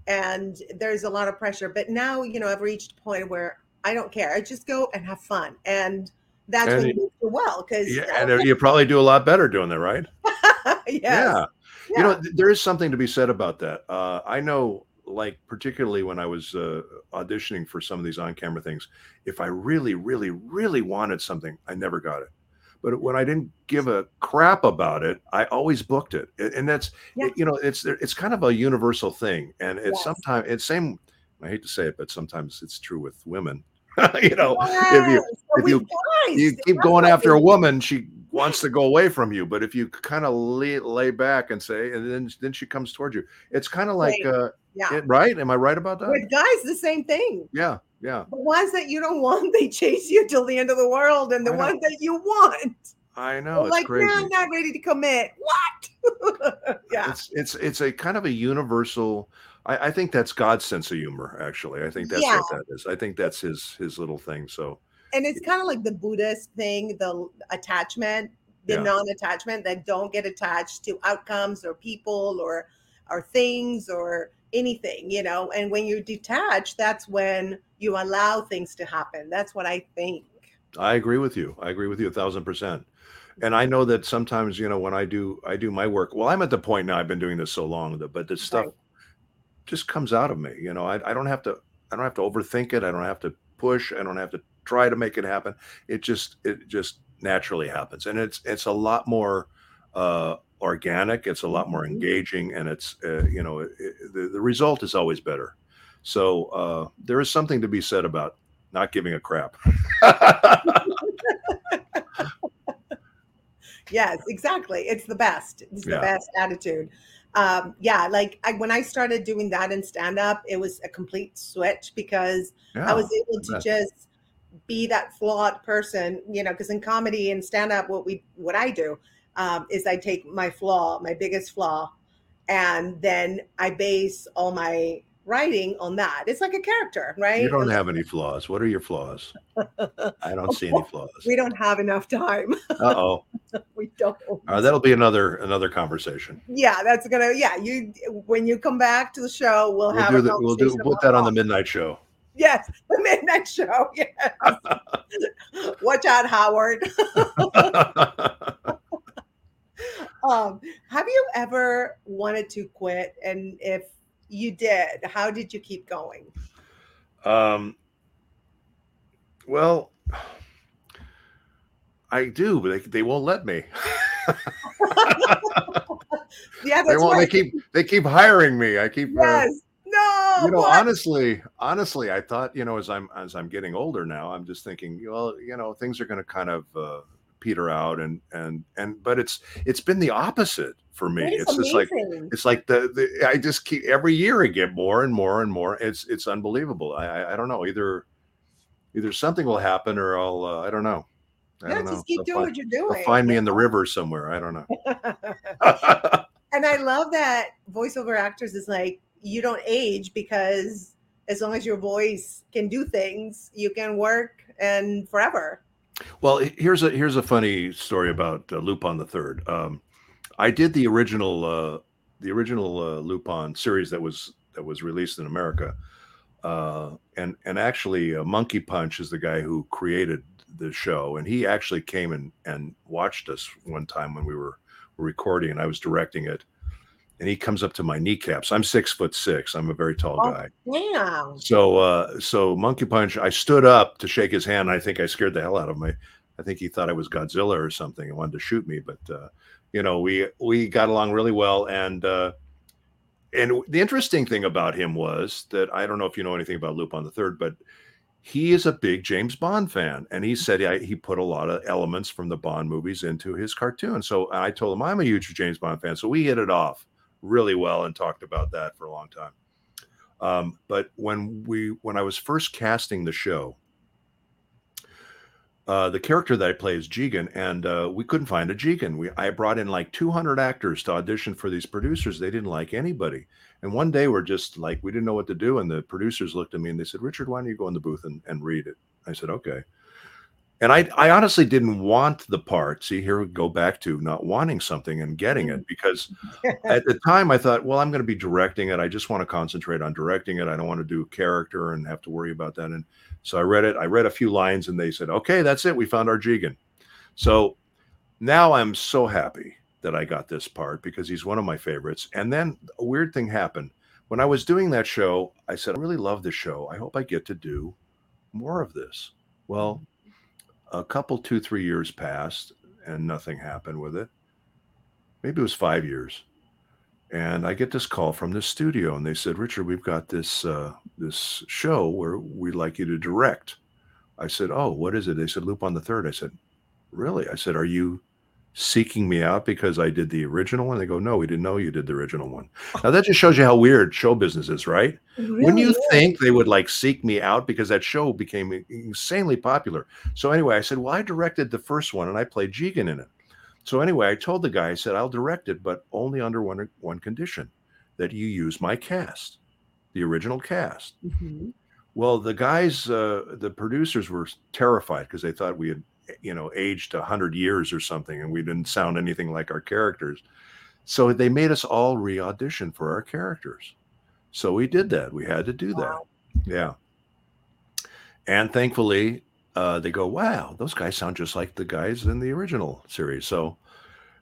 and there's a lot of pressure. But now you know I've reached a point where I don't care. I just go and have fun, and that's And when you- do well because Yeah, and you probably do a lot better doing that, right? yes. Yeah. Yeah. You know, th- there is something to be said about that. Uh, I know, like, particularly when I was uh, auditioning for some of these on camera things, if I really, really, really wanted something, I never got it. But when I didn't give a crap about it, I always booked it. And that's, Yeah. you know, it's it's kind of a universal thing. And it's Yes. sometimes, it's same, I hate to say it, but sometimes it's true with women. you know, if you if you- guys, you keep going after a woman, she wants to go away from you. But if you kind of lay, lay back and say, and then then she comes towards you, it's kind of like, Right. uh, Yeah, it, right? Am I right about that? with guys, the same thing. Yeah, yeah. The ones that you don't want, they chase you till the end of the world, and the ones that you want, I know it's like, crazy. no, I'm not ready to commit. What? yeah, It's it's it's a kind of a universal. I, I think that's God's sense of humor. Actually, I think that's Yeah. what that is. I think that's his his little thing. So and it's kind of like the Buddhist thing, the attachment, the Yeah. non-attachment that don't get attached to outcomes or people or or things or anything, you know. And when you detach, that's when you allow things to happen. That's what I think. I agree with you. I agree with you a thousand percent. And I mm-hmm. know that sometimes, you know, when I do I do my work, well, I'm at the point now. I've been doing this so long but this stuff Right. Just comes out of me. You know, I, I don't have to I don't have to overthink it. I don't have to push. I don't have to try to make it happen. It just it just naturally happens, and it's it's a lot more uh, organic. It's a lot more Mhm. engaging, and it's uh, you know it, it- the the result is always better. So uh, there is something to be said about not giving a crap. Yes, exactly. It's the best. It's Yeah. the best attitude. Um, yeah, like I, when I started doing that in stand up, it was a complete switch because yeah, I was able to just be that flawed person, you know, because in comedy and stand up, what we what I do um, is I take my flaw, my biggest flaw, and then I base all my writing on that. It's like a character, right? You don't have any flaws. What are your flaws? I don't see any flaws. we don't have enough time. Uh oh. we don't. Uh, that'll be another another conversation. yeah, that's gonna. Yeah, you when you come back to the show, we'll, We'll have do a that. We'll do conversation put that on the midnight show. Yes, the midnight show. Yes. Watch out, Howard. Um, have you ever wanted to quit? And if you did, how did you keep going? um. Well, I do, but they, they won't let me. Yeah, they won't. They keep they keep hiring me. I keep. uh, Yes. No. you know, what? honestly, honestly, I thought, you know, as I'm as I'm getting older now, I'm just thinking, well, you know, things are going to kind of uh, peter out, and and and, but it's it's been the opposite for me. It's just like it's like the, the I just keep every year I get more and more and more. It's it's unbelievable. I I, don't know either either something will happen or I'll uh, I don't know. I yeah, don't know. just keep They'll doing find, what you're doing. find me in the river somewhere. I don't know. and I love that voiceover actors is like you don't age because as long as your voice can do things, you can work and forever. Well, here's a here's a funny story about uh, Lupin the Third. Um, I did the original uh, the original uh, Lupin series that was that was released in America, uh, and and actually uh, Monkey Punch is the guy who created the show, and he actually came and and watched us one time when we were recording, and I was directing it, and he comes up to my kneecaps. I'm six foot six. I'm a very tall Oh. guy. Wow. So uh so Monkey Punch, I stood up to shake his hand. I think I scared the hell out of him. I, I think he thought I was Godzilla or something and wanted to shoot me. But uh, you know, we we got along really well. And uh and the interesting thing about him was that I don't know if you know anything about Lupin the Third, but he is a big James Bond fan, and he said I, he put a lot of elements from the Bond movies into his cartoon. So I told him I'm a huge James Bond fan, so we hit it off really well and talked about that for a long time. Um, but when we when I was first casting the show, uh, the character that I play is Jigen, and uh, we couldn't find a Jigen. We I brought in like 200 actors to audition for these producers. They didn't like anybody. And one day we're just like we didn't know what to do, and the producers looked at me and they said, "Richard, why don't you go in the booth and, and read it?" I said, "Okay." And I I honestly didn't want the part. See, here we go back to not wanting something and getting it mm. because at the time I thought, well, I'm going to be directing it. I just want to concentrate on directing it. I don't want to do character and have to worry about that. And so I read it. I read a few lines and they said, okay, that's it. We found our Jigen. So now I'm so happy that I got this part because he's one of my favorites. And then a weird thing happened. When I was doing that show, I said, I really love this show. I hope I get to do more of this. Well, a couple, two, three years passed and nothing happened with it. Maybe it was five years. And I get this call from the studio, and they said, "Richard, we've got this uh, this show where we'd like you to direct." I said, "Oh, what is it?" They said, "Lupin the Third. I said, "Really?" I said, "Are you seeking me out because I did the original one?" They go, "No, we didn't know you did the original one." Now that just shows you how weird show business is, right? Wouldn't you think they would like seek me out because that show became insanely popular? So anyway, I said, "Well, I directed the first one and I played Jigen in it." So anyway, I told the guy, I said, "I'll direct it, but only under one one condition, that you use my cast, the original cast." Mhm. Well, the guys, uh, the producers were terrified because they thought we had, you know, aged a hundred years or something, and we didn't sound anything like our characters. So they made us all re-audition for our characters. So we did that. We had to do that. Yeah. And thankfully, uh, they go, "Wow, those guys sound just like the guys in the original series." So,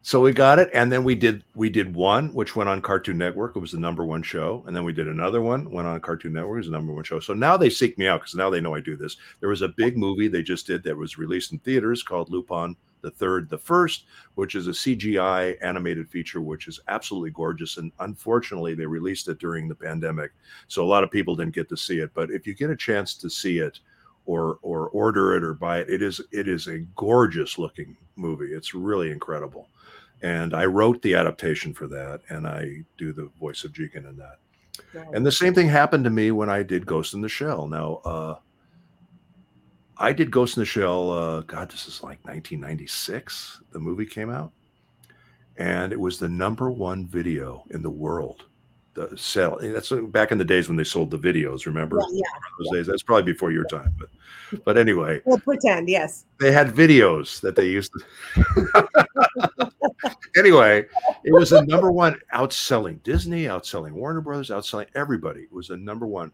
so we got it, and then we did we did one, which went on Cartoon Network. It was the number one show, and then we did another one, went on Cartoon Network. It was the number one show. So now they seek me out because now they know I do this. There was a big movie they just did that was released in theaters called Lupin the Third, the First, which is a CGI animated feature, which is absolutely gorgeous. And unfortunately, they released it during the pandemic, so a lot of people didn't get to see it. But if you get a chance to see it, or or order it or buy it, it is it is a gorgeous looking movie. It's really incredible. And I wrote the adaptation for that, and I do the voice of Jigen in that. Wow. And the same thing happened to me when I did Ghost in the Shell. Now, uh, I did Ghost in the Shell. Uh, God, this is like 1996. The movie came out, and it was the number one video in the world. The sell. Eh, that's uh, back in the days when they sold the videos. Remember Yeah, yeah. those days? That's probably before your time, but but anyway, We'll pretend, yes. they had videos that they used to. anyway, it was the number one outselling Disney, outselling Warner Brothers, outselling everybody. It was the number one.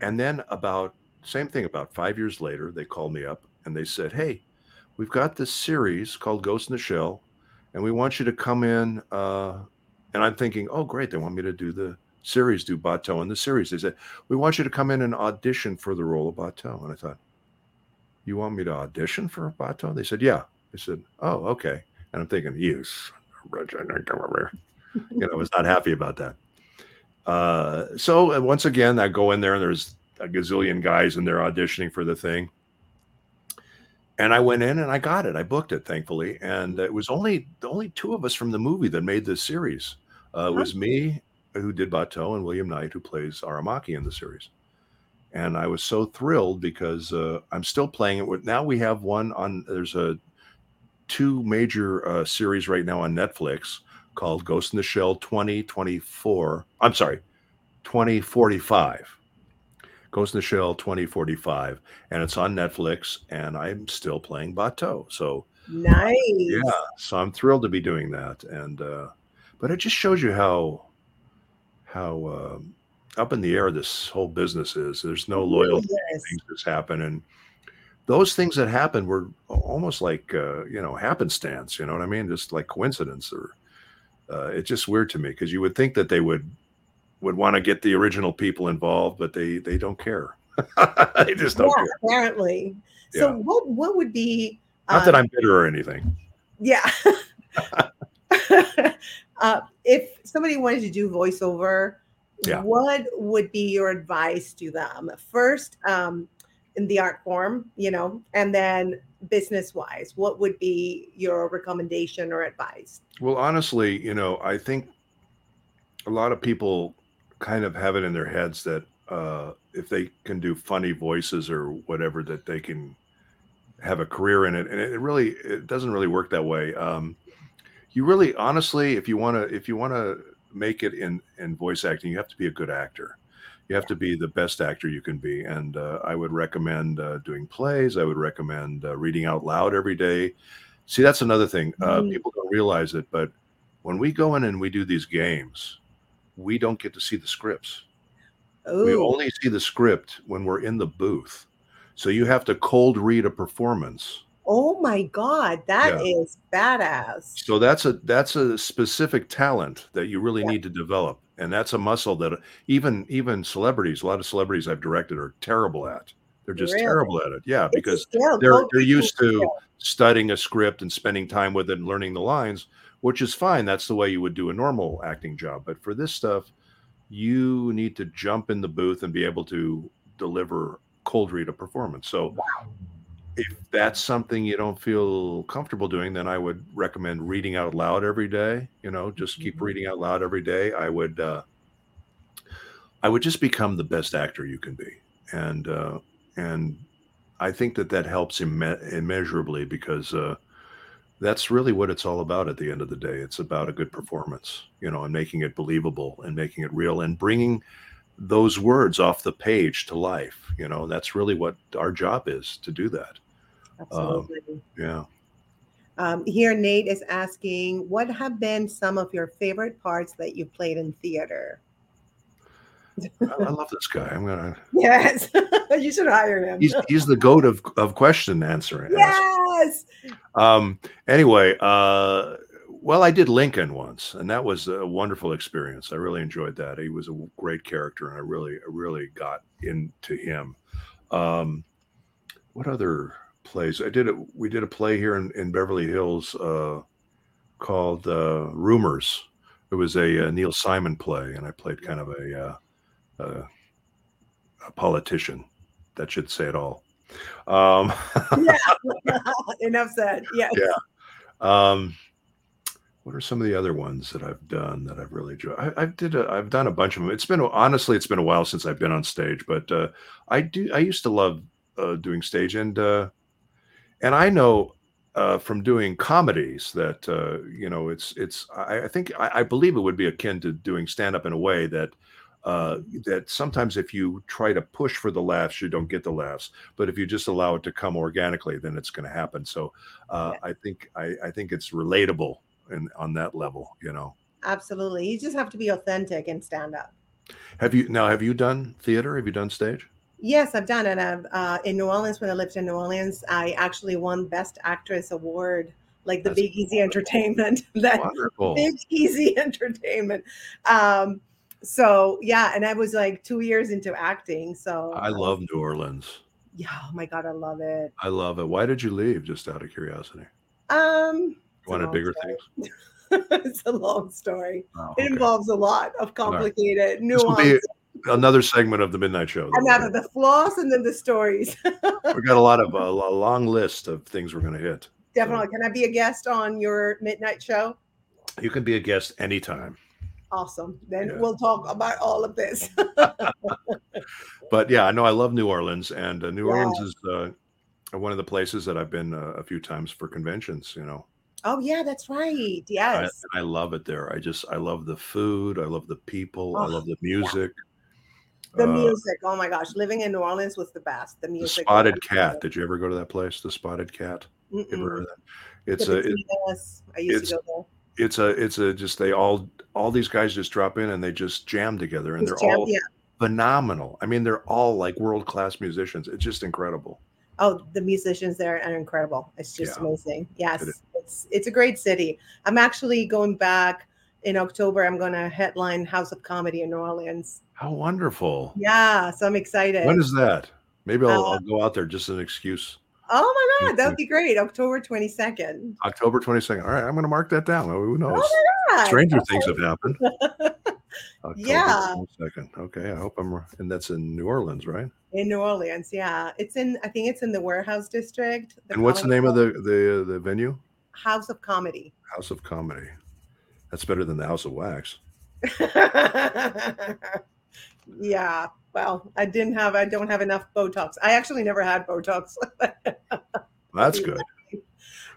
And then about same thing about five years later, they called me up and they said, "Hey, we've got this series called Ghost in the Shell, and we want you to come in." Uh, and I'm thinking, "Oh, great! They want me to do the series, do Batou in the series." They said, "We want you to come in and audition for the role of Batou." And I thought, "You want me to audition for Batou?" They said, "Yeah." I said, "Oh, okay." And I'm thinking, "You. You know, I was not happy about that. Uh, so uh, once again, I go in there and there's a gazillion guys in there auditioning for the thing. And I went in and I got it. I booked it, thankfully. And it was only the only two of us from the movie that made this series. Uh, it was me, who did Batou, and William Knight, who plays Aramaki in the series. And I was so thrilled because uh, I'm still playing it. With, now we have one on. There's a two major uh, series right now on Netflix called Ghost in the Shell 2024. I'm sorry, 2045. Ghost in the Shell 2045, and it's on Netflix. And I'm still playing Batou, so Nice. yeah, so I'm thrilled to be doing that. And uh, but it just shows you how how um, up in the air this whole business is. There's no loyalty Yes. things just happen and those things that happened were almost like uh, you know happenstance you know what i mean just like coincidence or uh, it's just weird to me because you would think that they would would want to get the original people involved, but they they don't care. they just don't Yeah, care. apparently. So Yeah. what what would be Not that um, I'm bitter or anything. Yeah. uh, if somebody wanted to do voiceover, Yeah. what would be your advice to them? First, um, in the art form, you know, and then business wise, what would be your recommendation or advice? Well, honestly, you know, I think a lot of people kind of have it in their heads that uh, if they can do funny voices or whatever, that they can have a career in it, and it really it doesn't really work that way. Um, you really, honestly, if you want to, if you want to make it in in voice acting, you have to be a good actor. You have to be the best actor you can be, and uh, I would recommend uh, doing plays. I would recommend uh, reading out loud every day. See, that's another thing. Uh, Mhm. People don't realize it, but when we go in and we do these games, we don't get to see the scripts. We Oh, only see the script when we're in the booth. So you have to cold read a performance. oh my God, that is badass. So that's a that's a specific talent that you really Yeah. need to develop, and that's a muscle that uh, even even celebrities, a lot of celebrities I've directed are terrible at. They're just Really? terrible at it. Yeah, because they're they're used to studying a script and spending time with it and learning the lines, which is fine. That's the way you would do a normal acting job. But for this stuff, you need to jump in the booth and be able to deliver cold read a performance. So if that's something you don't feel comfortable doing, then I would recommend reading out loud every day. You know, just keep Mhm. reading out loud every day. I would uh I would just become the best actor you can be. And uh and I think that that helps imme- immeasurably because uh, that's really what it's all about at the end of the day. It's about a good performance, you know, and making it believable and making it real and bringing those words off the page to life. You know, that's really what our job is to do that. Absolutely. Yeah. Um, here, Nate is asking, what have been some of your favorite parts that you played in theater? I, I love this guy. I'm gonna. Yes, you should hire him. He's he's the goat of of question answering. yes. Um. Anyway, uh, well, I did Lincoln once, and that was a wonderful experience. I really enjoyed that. He was a great character, and I really, really got into him. Um, what other plays? I did it. We did a play here in, in Beverly Hills uh, called uh, Rumors. It was a, uh Neil Simon play, and I played kind of a, uh, uh, a politician. That should say it all. Um, Enough said. Yes. Yeah. Um, what are some of the other ones that I've done that I've really enjoyed? I, I did. A, I've done a bunch of them. It's been honestly, it's been a while since I've been on stage, but uh, I do. I used to love uh, doing stage, and uh, and I know uh, from doing comedies that uh, you know it's it's. I, I think I, I believe it would be akin to doing stand up in a way that. Uh, that sometimes if you try to push for the laughs, you don't get the laughs. But if you just allow it to come organically, then it's going to happen. So uh, I think I, I think it's relatable and on that level. You know, Absolutely. You just have to be authentic and stand up. have you now? Have you done theater? Have you done stage? Yes, I've done it. I've, uh, in New Orleans, when I lived in New Orleans, I actually won Best Actress Award, like the That's Big Easy Entertainment. that Wonderful. Big Easy Entertainment. Um, so yeah, and I was like two years into acting. So I love New Orleans. Yeah, oh my god, I love it. I love it. Why did you leave? Just out of curiosity. Um, You wanted bigger story. things. it's a long story. Oh, It involves a lot of complicated will nuance. another segment of the Midnight Show. Now the flaws and then the stories. We got a lot of a, a long list of things we're going to hit. Definitely. Can I be a guest on your midnight show? You can be a guest anytime. Awesome. Then Yeah. we'll talk about all of this. But yeah, I know I love New Orleans, and uh, New Yeah. Orleans is uh, one of the places that I've been uh, a few times for conventions. You know, oh yeah, that's right. Yes. I love it there. I just I love the food. I love the people. I Oh, love the music. the Uh, music. Oh my gosh. Living in New Orleans was the best. The The music. Spotted Cat. Did you ever go to that place? The Spotted Cat. You ever heard of that? It's a it, I used to it's- go it's a it's a just they all all these guys just drop in and they just jam together and they're It's all yeah. phenomenal. I mean, they're all like world class musicians. It's just incredible. Oh, the musicians there are incredible. It's just Yeah. amazing. Yes, It it's it's a great city. I'm actually going back in October, I'm going to headline House of Comedy in New Orleans. How wonderful! Yeah, so I'm excited. When is that? Maybe I'll, Uh, I'll go out there just as an excuse. Oh my God, that would be great. October 22nd. October 22nd. All right, I'm going to mark that down. Who knows? Yeah. Stranger things have happened. Yeah. 22nd. Okay, I hope I'm. And that's in New Orleans, right? In New Orleans, yeah. It's in, I think it's in the Warehouse District. and what's the name of the the the venue? House of Comedy? House of Comedy. That's better than the House of Wax. yeah. Well, I didn't have, I don't have enough Botox. I actually never had Botox. That's good.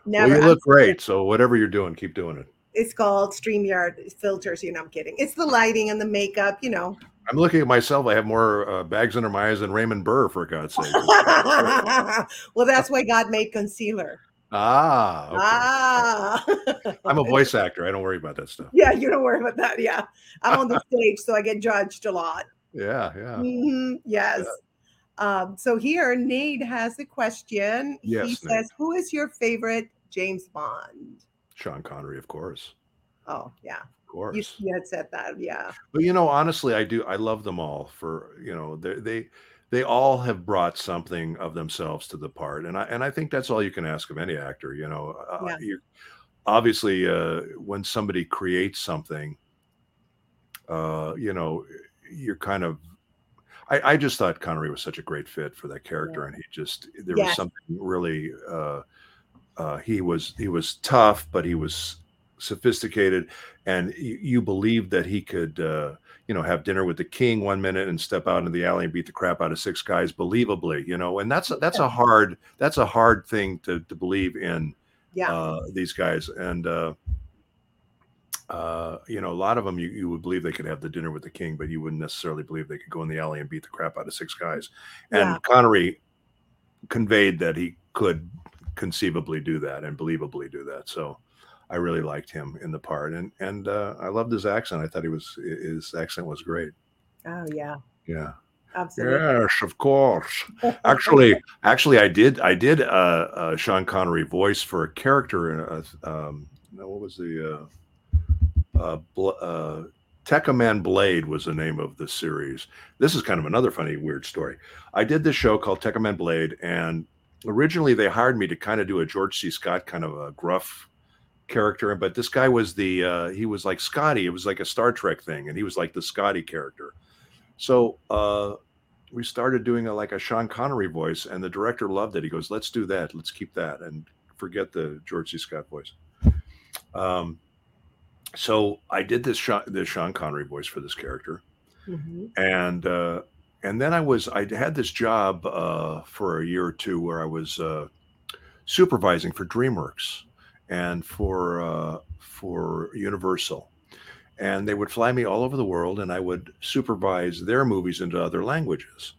never. Well, you look great. So whatever you're doing, keep doing it. it's called StreamYard filters. You know, I'm kidding. It's the lighting and the makeup, you know. I'm looking at myself. I have more uh, bags under my eyes than Raymond Burr, for God's sake. well, that's why God made concealer. ah, okay. Ah. I'm a voice actor. I don't worry about that stuff. yeah, you don't worry about that. Yeah. I'm on the stage, so I get judged a lot. Yeah, yeah. Mhm, Yes. Um, so here, Nate has a question. he Yes, Nate. says, Who is your favorite James Bond? Sean Connery, of course, Oh, yeah. of You, course. you had said that. Yeah. But you know, honestly, I do. I love them all for you know they they they all have brought something of themselves to the part, and I and I think that's all you can ask of any actor. You know, uh, Yeah. you obviously uh, when somebody creates something, uh, you know, you're kind of. I, I just thought Connery was such a great fit for that character, and he just there was something really. Uh, uh, he was he was tough, but he was sophisticated, and you, you believed that he could, uh, you know, have dinner with the king one minute and step out into the alley and beat the crap out of six guys, believably, you know. And that's a, that's a hard that's a hard thing to to believe in Yeah. uh, these guys, and uh, uh, you know, a lot of them you, you would believe they could have the dinner with the king, but you wouldn't necessarily believe they could go in the alley and beat the crap out of six guys. And Yeah. Connery conveyed that he could conceivably do that and believably do that. So I really liked him in the part, and and uh, I loved his accent. I thought he was his accent was great. Oh, yeah. Yeah. Absolutely. Yes, of course. Actually, actually, I did. I did uh, uh, Sean Connery voice for a character in a. Um, what was the uh, uh, uh, Tekkaman Blade was the name of the series. This is kind of another funny, weird story. I did this show called Tekkaman Blade, and originally they hired me to kind of do a George C. Scott kind of a gruff character, but this guy was the uh, he was like Scotty. It was like a Star Trek thing, and he was like the Scotty character. So uh, we started doing a, like a Sean Connery voice, and the director loved it. He goes, "Let's do that. Let's keep that, and forget the George C. Scott voice." Um, so I did this Sean, this Sean Connery voice for this character, Mhm. and uh, and then I was I had this job uh, for a year or two where I was uh, supervising for DreamWorks and for uh, for Universal, and they would fly me all over the world, and I would supervise their movies into other languages.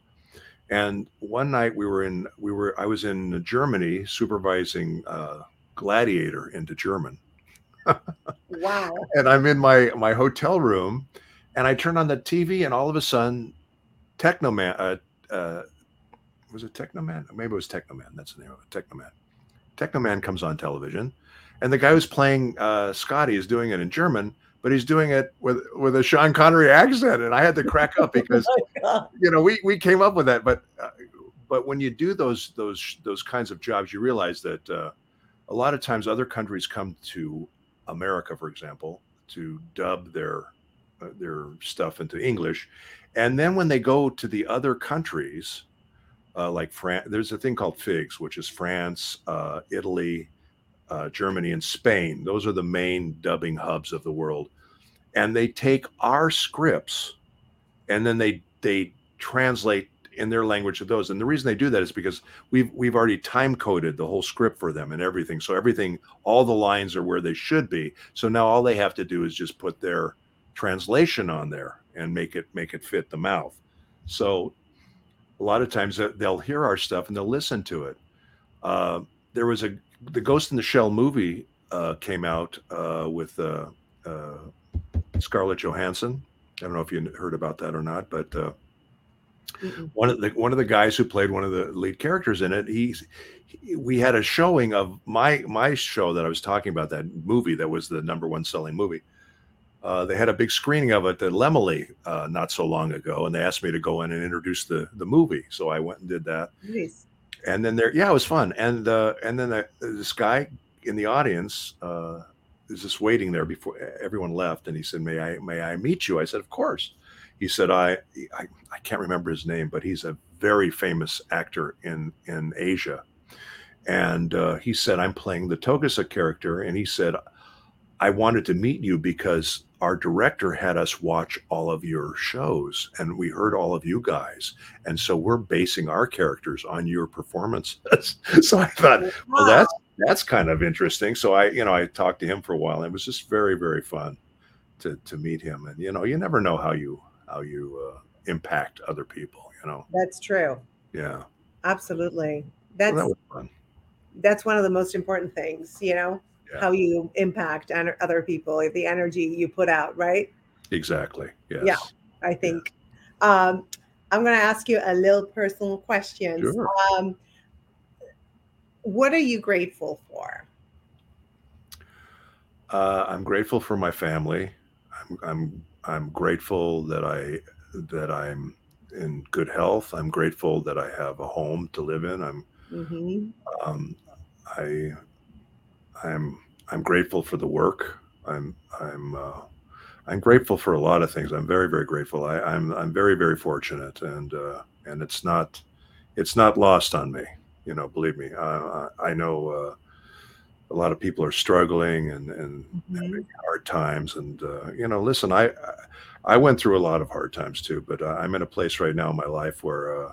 And one night we were in we were I was in Germany supervising uh, Gladiator into German, Wow. and I'm in my my hotel room, and I turn on the TV, and all of a sudden, Technoman, uh, uh, was it Technoman? Maybe it was Technoman. That's the name of it, Technoman. Technoman comes on television, and the guy who's playing uh, Scotty is doing it in German, but he's doing it with with a Sean Connery accent, and I had to crack up because Oh you know we we came up with that, but uh, but when you do those those those kinds of jobs, you realize that uh, a lot of times other countries come to America, for example, to dub their uh, their stuff into English, and then when they go to the other countries, uh, like France, there's a thing called FIGS, which is France, uh, Italy, uh, Germany, and Spain. Those are the main dubbing hubs of the world, and they take our scripts, and then they they translate in their language of those. And the reason they do that is because we've we've already time coded the whole script for them and everything. So everything, all the lines are where they should be. So now all they have to do is just put their translation on there and make it make it fit the mouth. So a lot of times they- they'll hear our stuff and they'll listen to it. Uh, there was a the Ghost in the Shell movie uh, came out uh, with uh, uh, Scarlett Johansson. I don't know if you heard about that or not, but uh, Mm-mm. one of the one of the guys who played one of the lead characters in it he's he, we had a showing of my my show that i was talking about that movie that was the number one selling movie uh, they had a big screening of it at Laemmle uh, not so long ago, and they asked me to go in and introduce the the movie. So I went and did that. Nice. And then there, yeah, it was fun. And uh, and then the, this guy in the audience uh, is just waiting there before everyone left, and he said, "May I may I meet you?" I said, "Of course." He said, "I I, I can't remember his name, but he's a very famous actor in in Asia." And uh, he said, "I'm playing the Togusa character," and he said, "I wanted to meet you because our director had us watch all of your shows and we heard all of you guys. And so we're basing our characters on your performances. So i thought wow. well that's that's kind of interesting. So i you know i talked to him for a while and it was just very very fun to to meet him. And you know you never know how you how you uh, impact other people you know that's true yeah absolutely that's well, that that's one of the most important things you know yeah. how you impact other people, the energy you put out, right? Exactly. Yes. Yeah, I think. Yeah. Um, I'm going to ask you a little personal question. Sure. Um, what are you grateful for? Uh, I'm grateful for my family. I'm, I'm I'm grateful that I that I'm in good health. I'm grateful that I have a home to live in. I'm mm-hmm. um, I I'm I'm grateful for the work. I'm I'm uh, I'm grateful for a lot of things. I'm very very grateful. I, I'm, I'm very very fortunate, and uh, and it's not it's not lost on me. You know, believe me. I, I know uh, a lot of people are struggling and and mm-hmm. having hard times, and uh, you know, listen, I I went through a lot of hard times too, but uh, I'm in a place right now in my life where uh,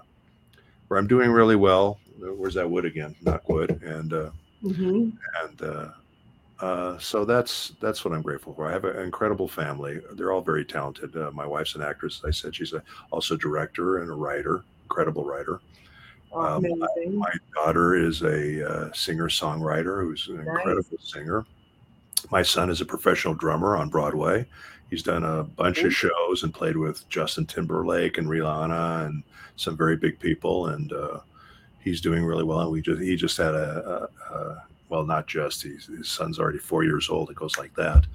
where I'm doing really well. Where's that wood again? Not wood, and mm-hmm. and uh, so that's that's what I'm grateful for. I have an incredible family. They're all very talented. Uh, my wife's an actress. I said she's a, also a director and a writer, incredible writer. Um, my, my, daughter is a uh, singer songwriter who's an nice. incredible singer. My son is a professional drummer on Broadway. He's done a bunch of shows and played with Justin Timberlake and Rihanna and some very big people. And uh, he's doing really well. And we just he just had a, a, a well, not just he's, his son's already four years old. It goes like that.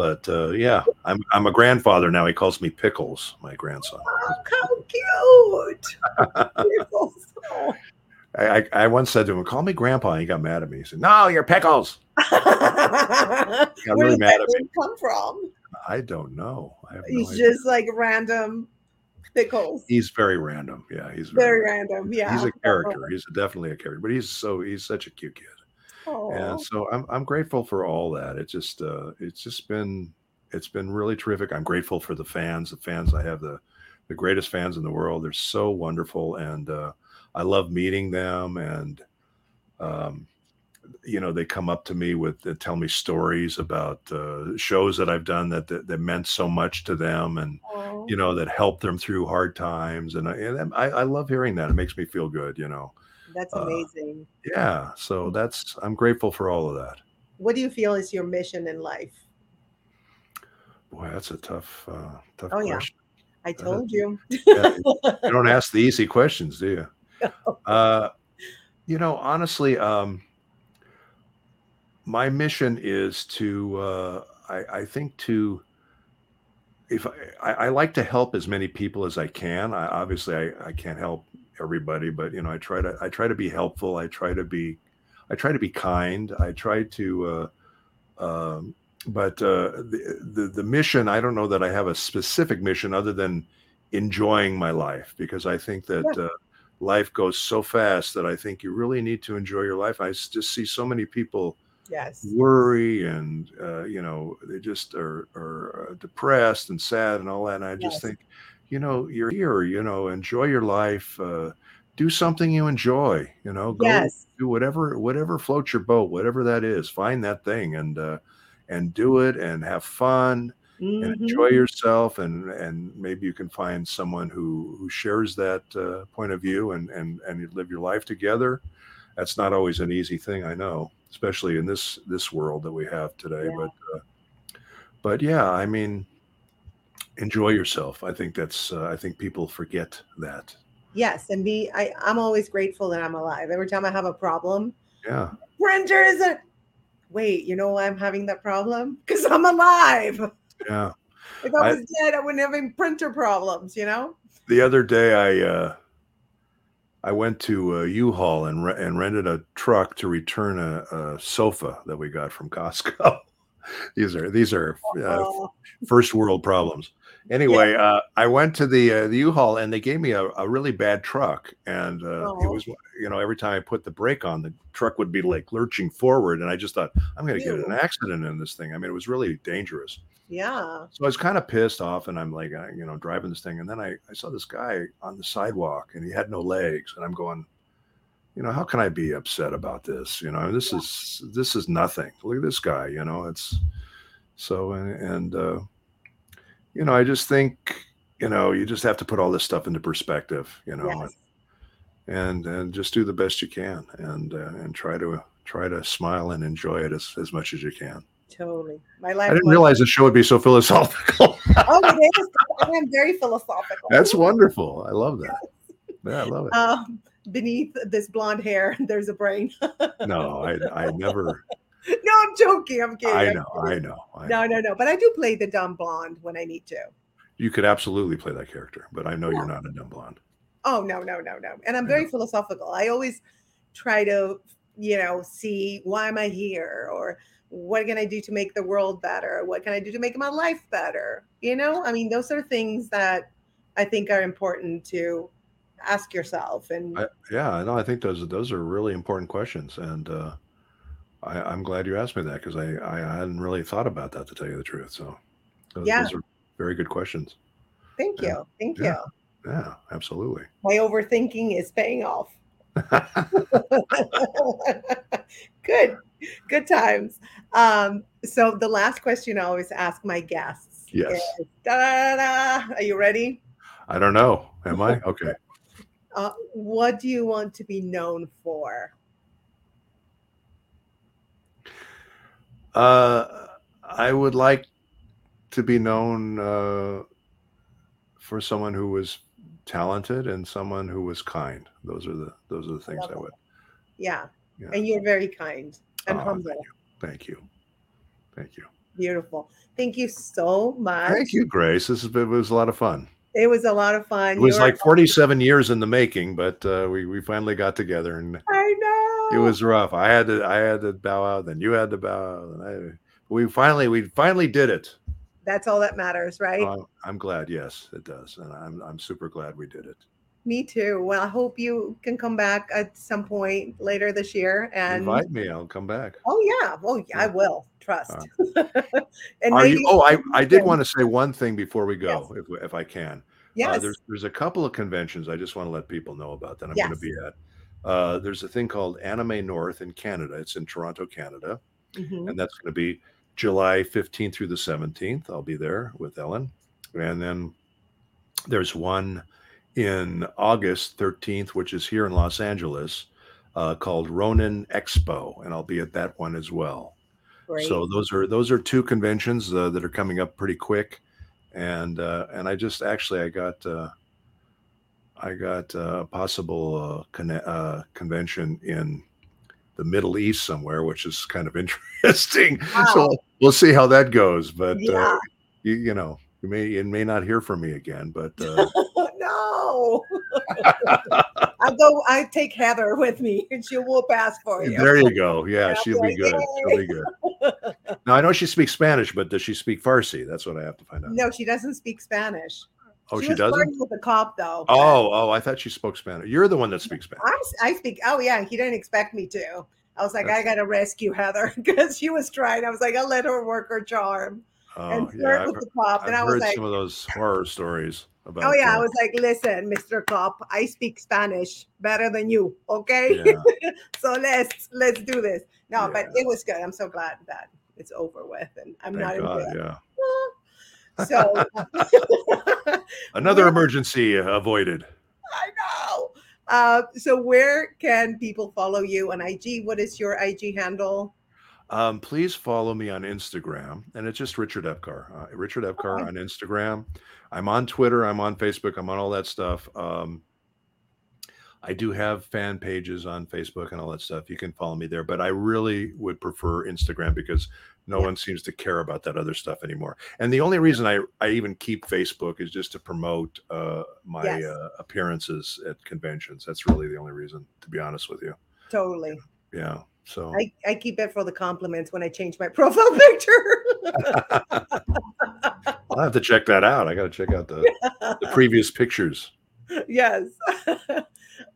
But uh, yeah, I'm I'm a grandfather now. He calls me Pickles, my grandson. Oh, how cute! Pickles. I, I, I, once said to him, "Call me Grandpa." And he got mad at me. He said, "No, you're Pickles." Where really does that come from? I don't know. I he's no just like random pickles. He's very random. Yeah, he's very, very random. Yeah, he's a character. He's definitely a character, but he's so he's such a cute kid. And so I'm I'm grateful for all that. It's just uh it's just been it's been really terrific. I'm grateful for the fans. The fans I have the the greatest fans in the world. They're so wonderful and uh I love meeting them and um you know they come up to me with they tell me stories about uh, shows that I've done that, that, that meant so much to them and you know that helped them through hard times and I, and I, I love hearing that it makes me feel good you know that's uh, amazing. Uh, yeah. So mm. that's, I'm grateful for all of that. What do you feel is your mission in life? Boy, that's a tough, uh, tough oh, question. Yeah. I told you. yeah, you don't ask the easy questions, do you? Uh, you know, honestly, um, my mission is to, uh, I, I think to, if I, I, like to help as many people as I can. I obviously I, I can't help everybody, but you know, I try to I try to be helpful. I try to be I try to be kind. I try to uh, um, but uh, the, the the mission I don't know that I have a specific mission other than enjoying my life because I think that yeah. uh, life goes so fast that I think you really need to enjoy your life. I just see so many people yes. worry and uh, you know they just are, are uh, depressed and sad and all that. And I just yes. think you know, you're here, you know, enjoy your life. Uh, do something you enjoy, you know, go yes. do whatever, whatever floats your boat, whatever that is, find that thing and, uh, and do it and have fun mm-hmm. and enjoy yourself. And, and maybe you can find someone who, who shares that uh, point of view and, and, and you live your life together. That's not always an easy thing. I know, especially in this, this world that we have today, yeah. but, uh, but yeah, I mean, enjoy yourself. I think that's uh, I think people forget that. Yes, and be I I'm always grateful that I'm alive. Every time I have a problem, yeah, printer isn't. Wait, you know why I'm having that problem? Because I'm alive. Yeah, If I was I, dead, I wouldn't have any printer problems, you know? The other day, I uh, I went to a U-Haul and re- and rented a truck to return a, a, sofa that we got from Costco. these are these are uh, first world problems. Anyway, yeah. uh, I went to the uh, the U-Haul and they gave me a, a really bad truck, and uh, it was you know every time I put the brake on, the truck would be like lurching forward, and I just thought I'm going to get an accident in this thing. I mean, it was really dangerous. Yeah. So I was kind of pissed off, and I'm like, uh, you know, driving this thing, and then I, I saw this guy on the sidewalk, and he had no legs, and I'm going, you know, how can I be upset about this? You know, this yeah. is this is nothing. Look at this guy. You know, it's so and, and uh, you know, I just think you know you just have to put all this stuff into perspective. You know, yes. and, and and just do the best you can, and uh, and try to try to smile and enjoy it as as much as you can. Totally. My life. I didn't realize the show would be so philosophical. oh, it is. I'm very philosophical. That's wonderful. I love that. Yeah, I love it. Um, beneath this blonde hair, there's a brain. no, I, I never. No, I'm joking. I'm kidding. I know, I know, I know. No, no, no. But I do play the dumb blonde when I need to. You could absolutely play that character, but I know yeah. you're not a dumb blonde. Oh no, no, no, no. And I'm very philosophical. I always try to, you know, see why am I here or what can I do to make the world better? What can I do to make my life better? You know, I mean, those are things that I think are important to ask yourself. And Yeah, I, yeah, no, I think those those are really important questions, and uh, I, am glad you asked me that because I I hadn't really thought about that to tell you the truth. So those, yeah, those are very good questions. Thank you, yeah. thank yeah. you. Yeah, absolutely. My overthinking is paying off. good good times um so the last question i always ask my guests yes is, are you ready i don't know am i okay uh, what do you want to be known for uh i would like to be known uh for someone who was talented and someone who was kind. Those are the those are the things I, I would. Yeah. yeah. and you're very kind and oh, humble. Thank you. thank you, thank you. Beautiful. Thank you so much. Thank you, Grace. This has been, it was a lot of fun. It was a lot of fun. It was you're like 47 years in the making, but uh, we we finally got together, and I know it was rough. I had to I had to bow out, then you had to bow out, and I we finally we finally did it. That's all that matters, right? Uh, I'm glad. Yes, it does, and I'm I'm super glad we did it. Me too. Well, I hope you can come back at some point later this year and invite me. I'll come back. Oh yeah. Oh yeah, I will. Trust. Uh, and Are maybe- you, oh, I, I did want to say one thing before we go, yes. if, if I can. Uh, yes. Uh, there's there's a couple of conventions I just want to let people know about that I'm yes. going to be at. Uh, there's a thing called Anime North in Canada. It's in Toronto, Canada, mm-hmm. and that's going to be July 15th through the 17th. I'll be there with Ellyn. And then there's one in August 13th, which is here in Los Angeles, uh, called Ronin Expo, and I'll be at that one as well. Great. So those are those are two conventions uh, that are coming up pretty quick, and uh, and I just actually I got uh, I got a possible uh, con- uh, convention in the Middle East somewhere, which is kind of interesting. Wow. So we'll see how that goes. But uh, yeah. you, you, know, you may you may not hear from me again. But uh, no, I go. I take Heather with me, and she will pass for you. There you go. Yeah, she'll be good. She'll be good. now I know she speaks Spanish, but does she speak Farsi? That's what I have to find out. No, she doesn't speak Spanish. Oh, she, she doesn't. With the cop, though. Oh, oh, I thought she spoke Spanish. You're the one that speaks Spanish. I'm, i speak. Oh, yeah. He didn't expect me to. I was like, That's... I got to rescue Heather because she was trying. I was like, I'll let her work her charm. Oh, and flirt yeah, with I've, the cop. I've and I was like, some of those horror stories about. Oh yeah, I was like, listen, Mr. Cop, I speak Spanish better than you. Okay, yeah. so let's let's do this. No, yeah. but it was good. I'm so glad that it's over with, and I'm Thank not God, in Yeah. So another emergency avoided. I know. Uh, so where can people follow you on IG? What is your IG handle? Um, please follow me on Instagram, and it's just Richard Epcar. Uh, Richard Epcar okay. on Instagram. I'm on Twitter. I'm on Facebook. I'm on all that stuff. Um, I do have fan pages on Facebook and all that stuff. You can follow me there, but I really would prefer Instagram because no Yeah. one seems to care about that other stuff anymore. And the only reason I, I even keep Facebook is just to promote uh, my Yes. uh, appearances at conventions. That's really the only reason, to be honest with you. Totally. Yeah. So I, I keep it for the compliments when I change my profile picture. I'll have to check that out. I got to check out the, the previous pictures. yes.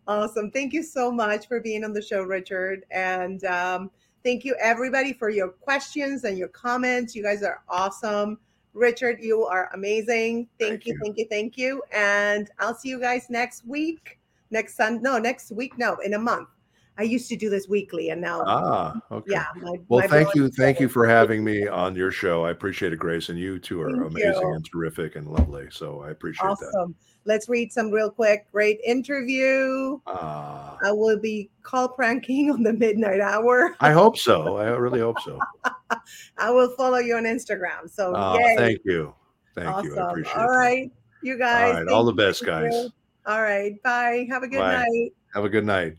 Awesome. Thank you so much for being on the show, Richard. And um, thank you, everybody, for your questions and your comments. You guys are awesome. Richard, you are amazing. Thank, Thank you, you. thank you, thank you. And I'll see you guys next week. Next Sun, no, next week, no, in a month. I used to do this weekly, and now, Ah, okay. yeah. My, Well, my thank you. Thank you for having me on your show. I appreciate it, Grace. And you two are Thank amazing you. and terrific and lovely. So I appreciate that. Let's read some real quick. Great interview. Ah, I will be call pranking on the midnight hour. I hope so. I really hope so. I will follow you on Instagram. So yay. thank you. Thank awesome. you. I appreciate All it. right. You guys. All right. All the best, thank you. guys. All right. Bye. Have a good Bye. night. Have a good night.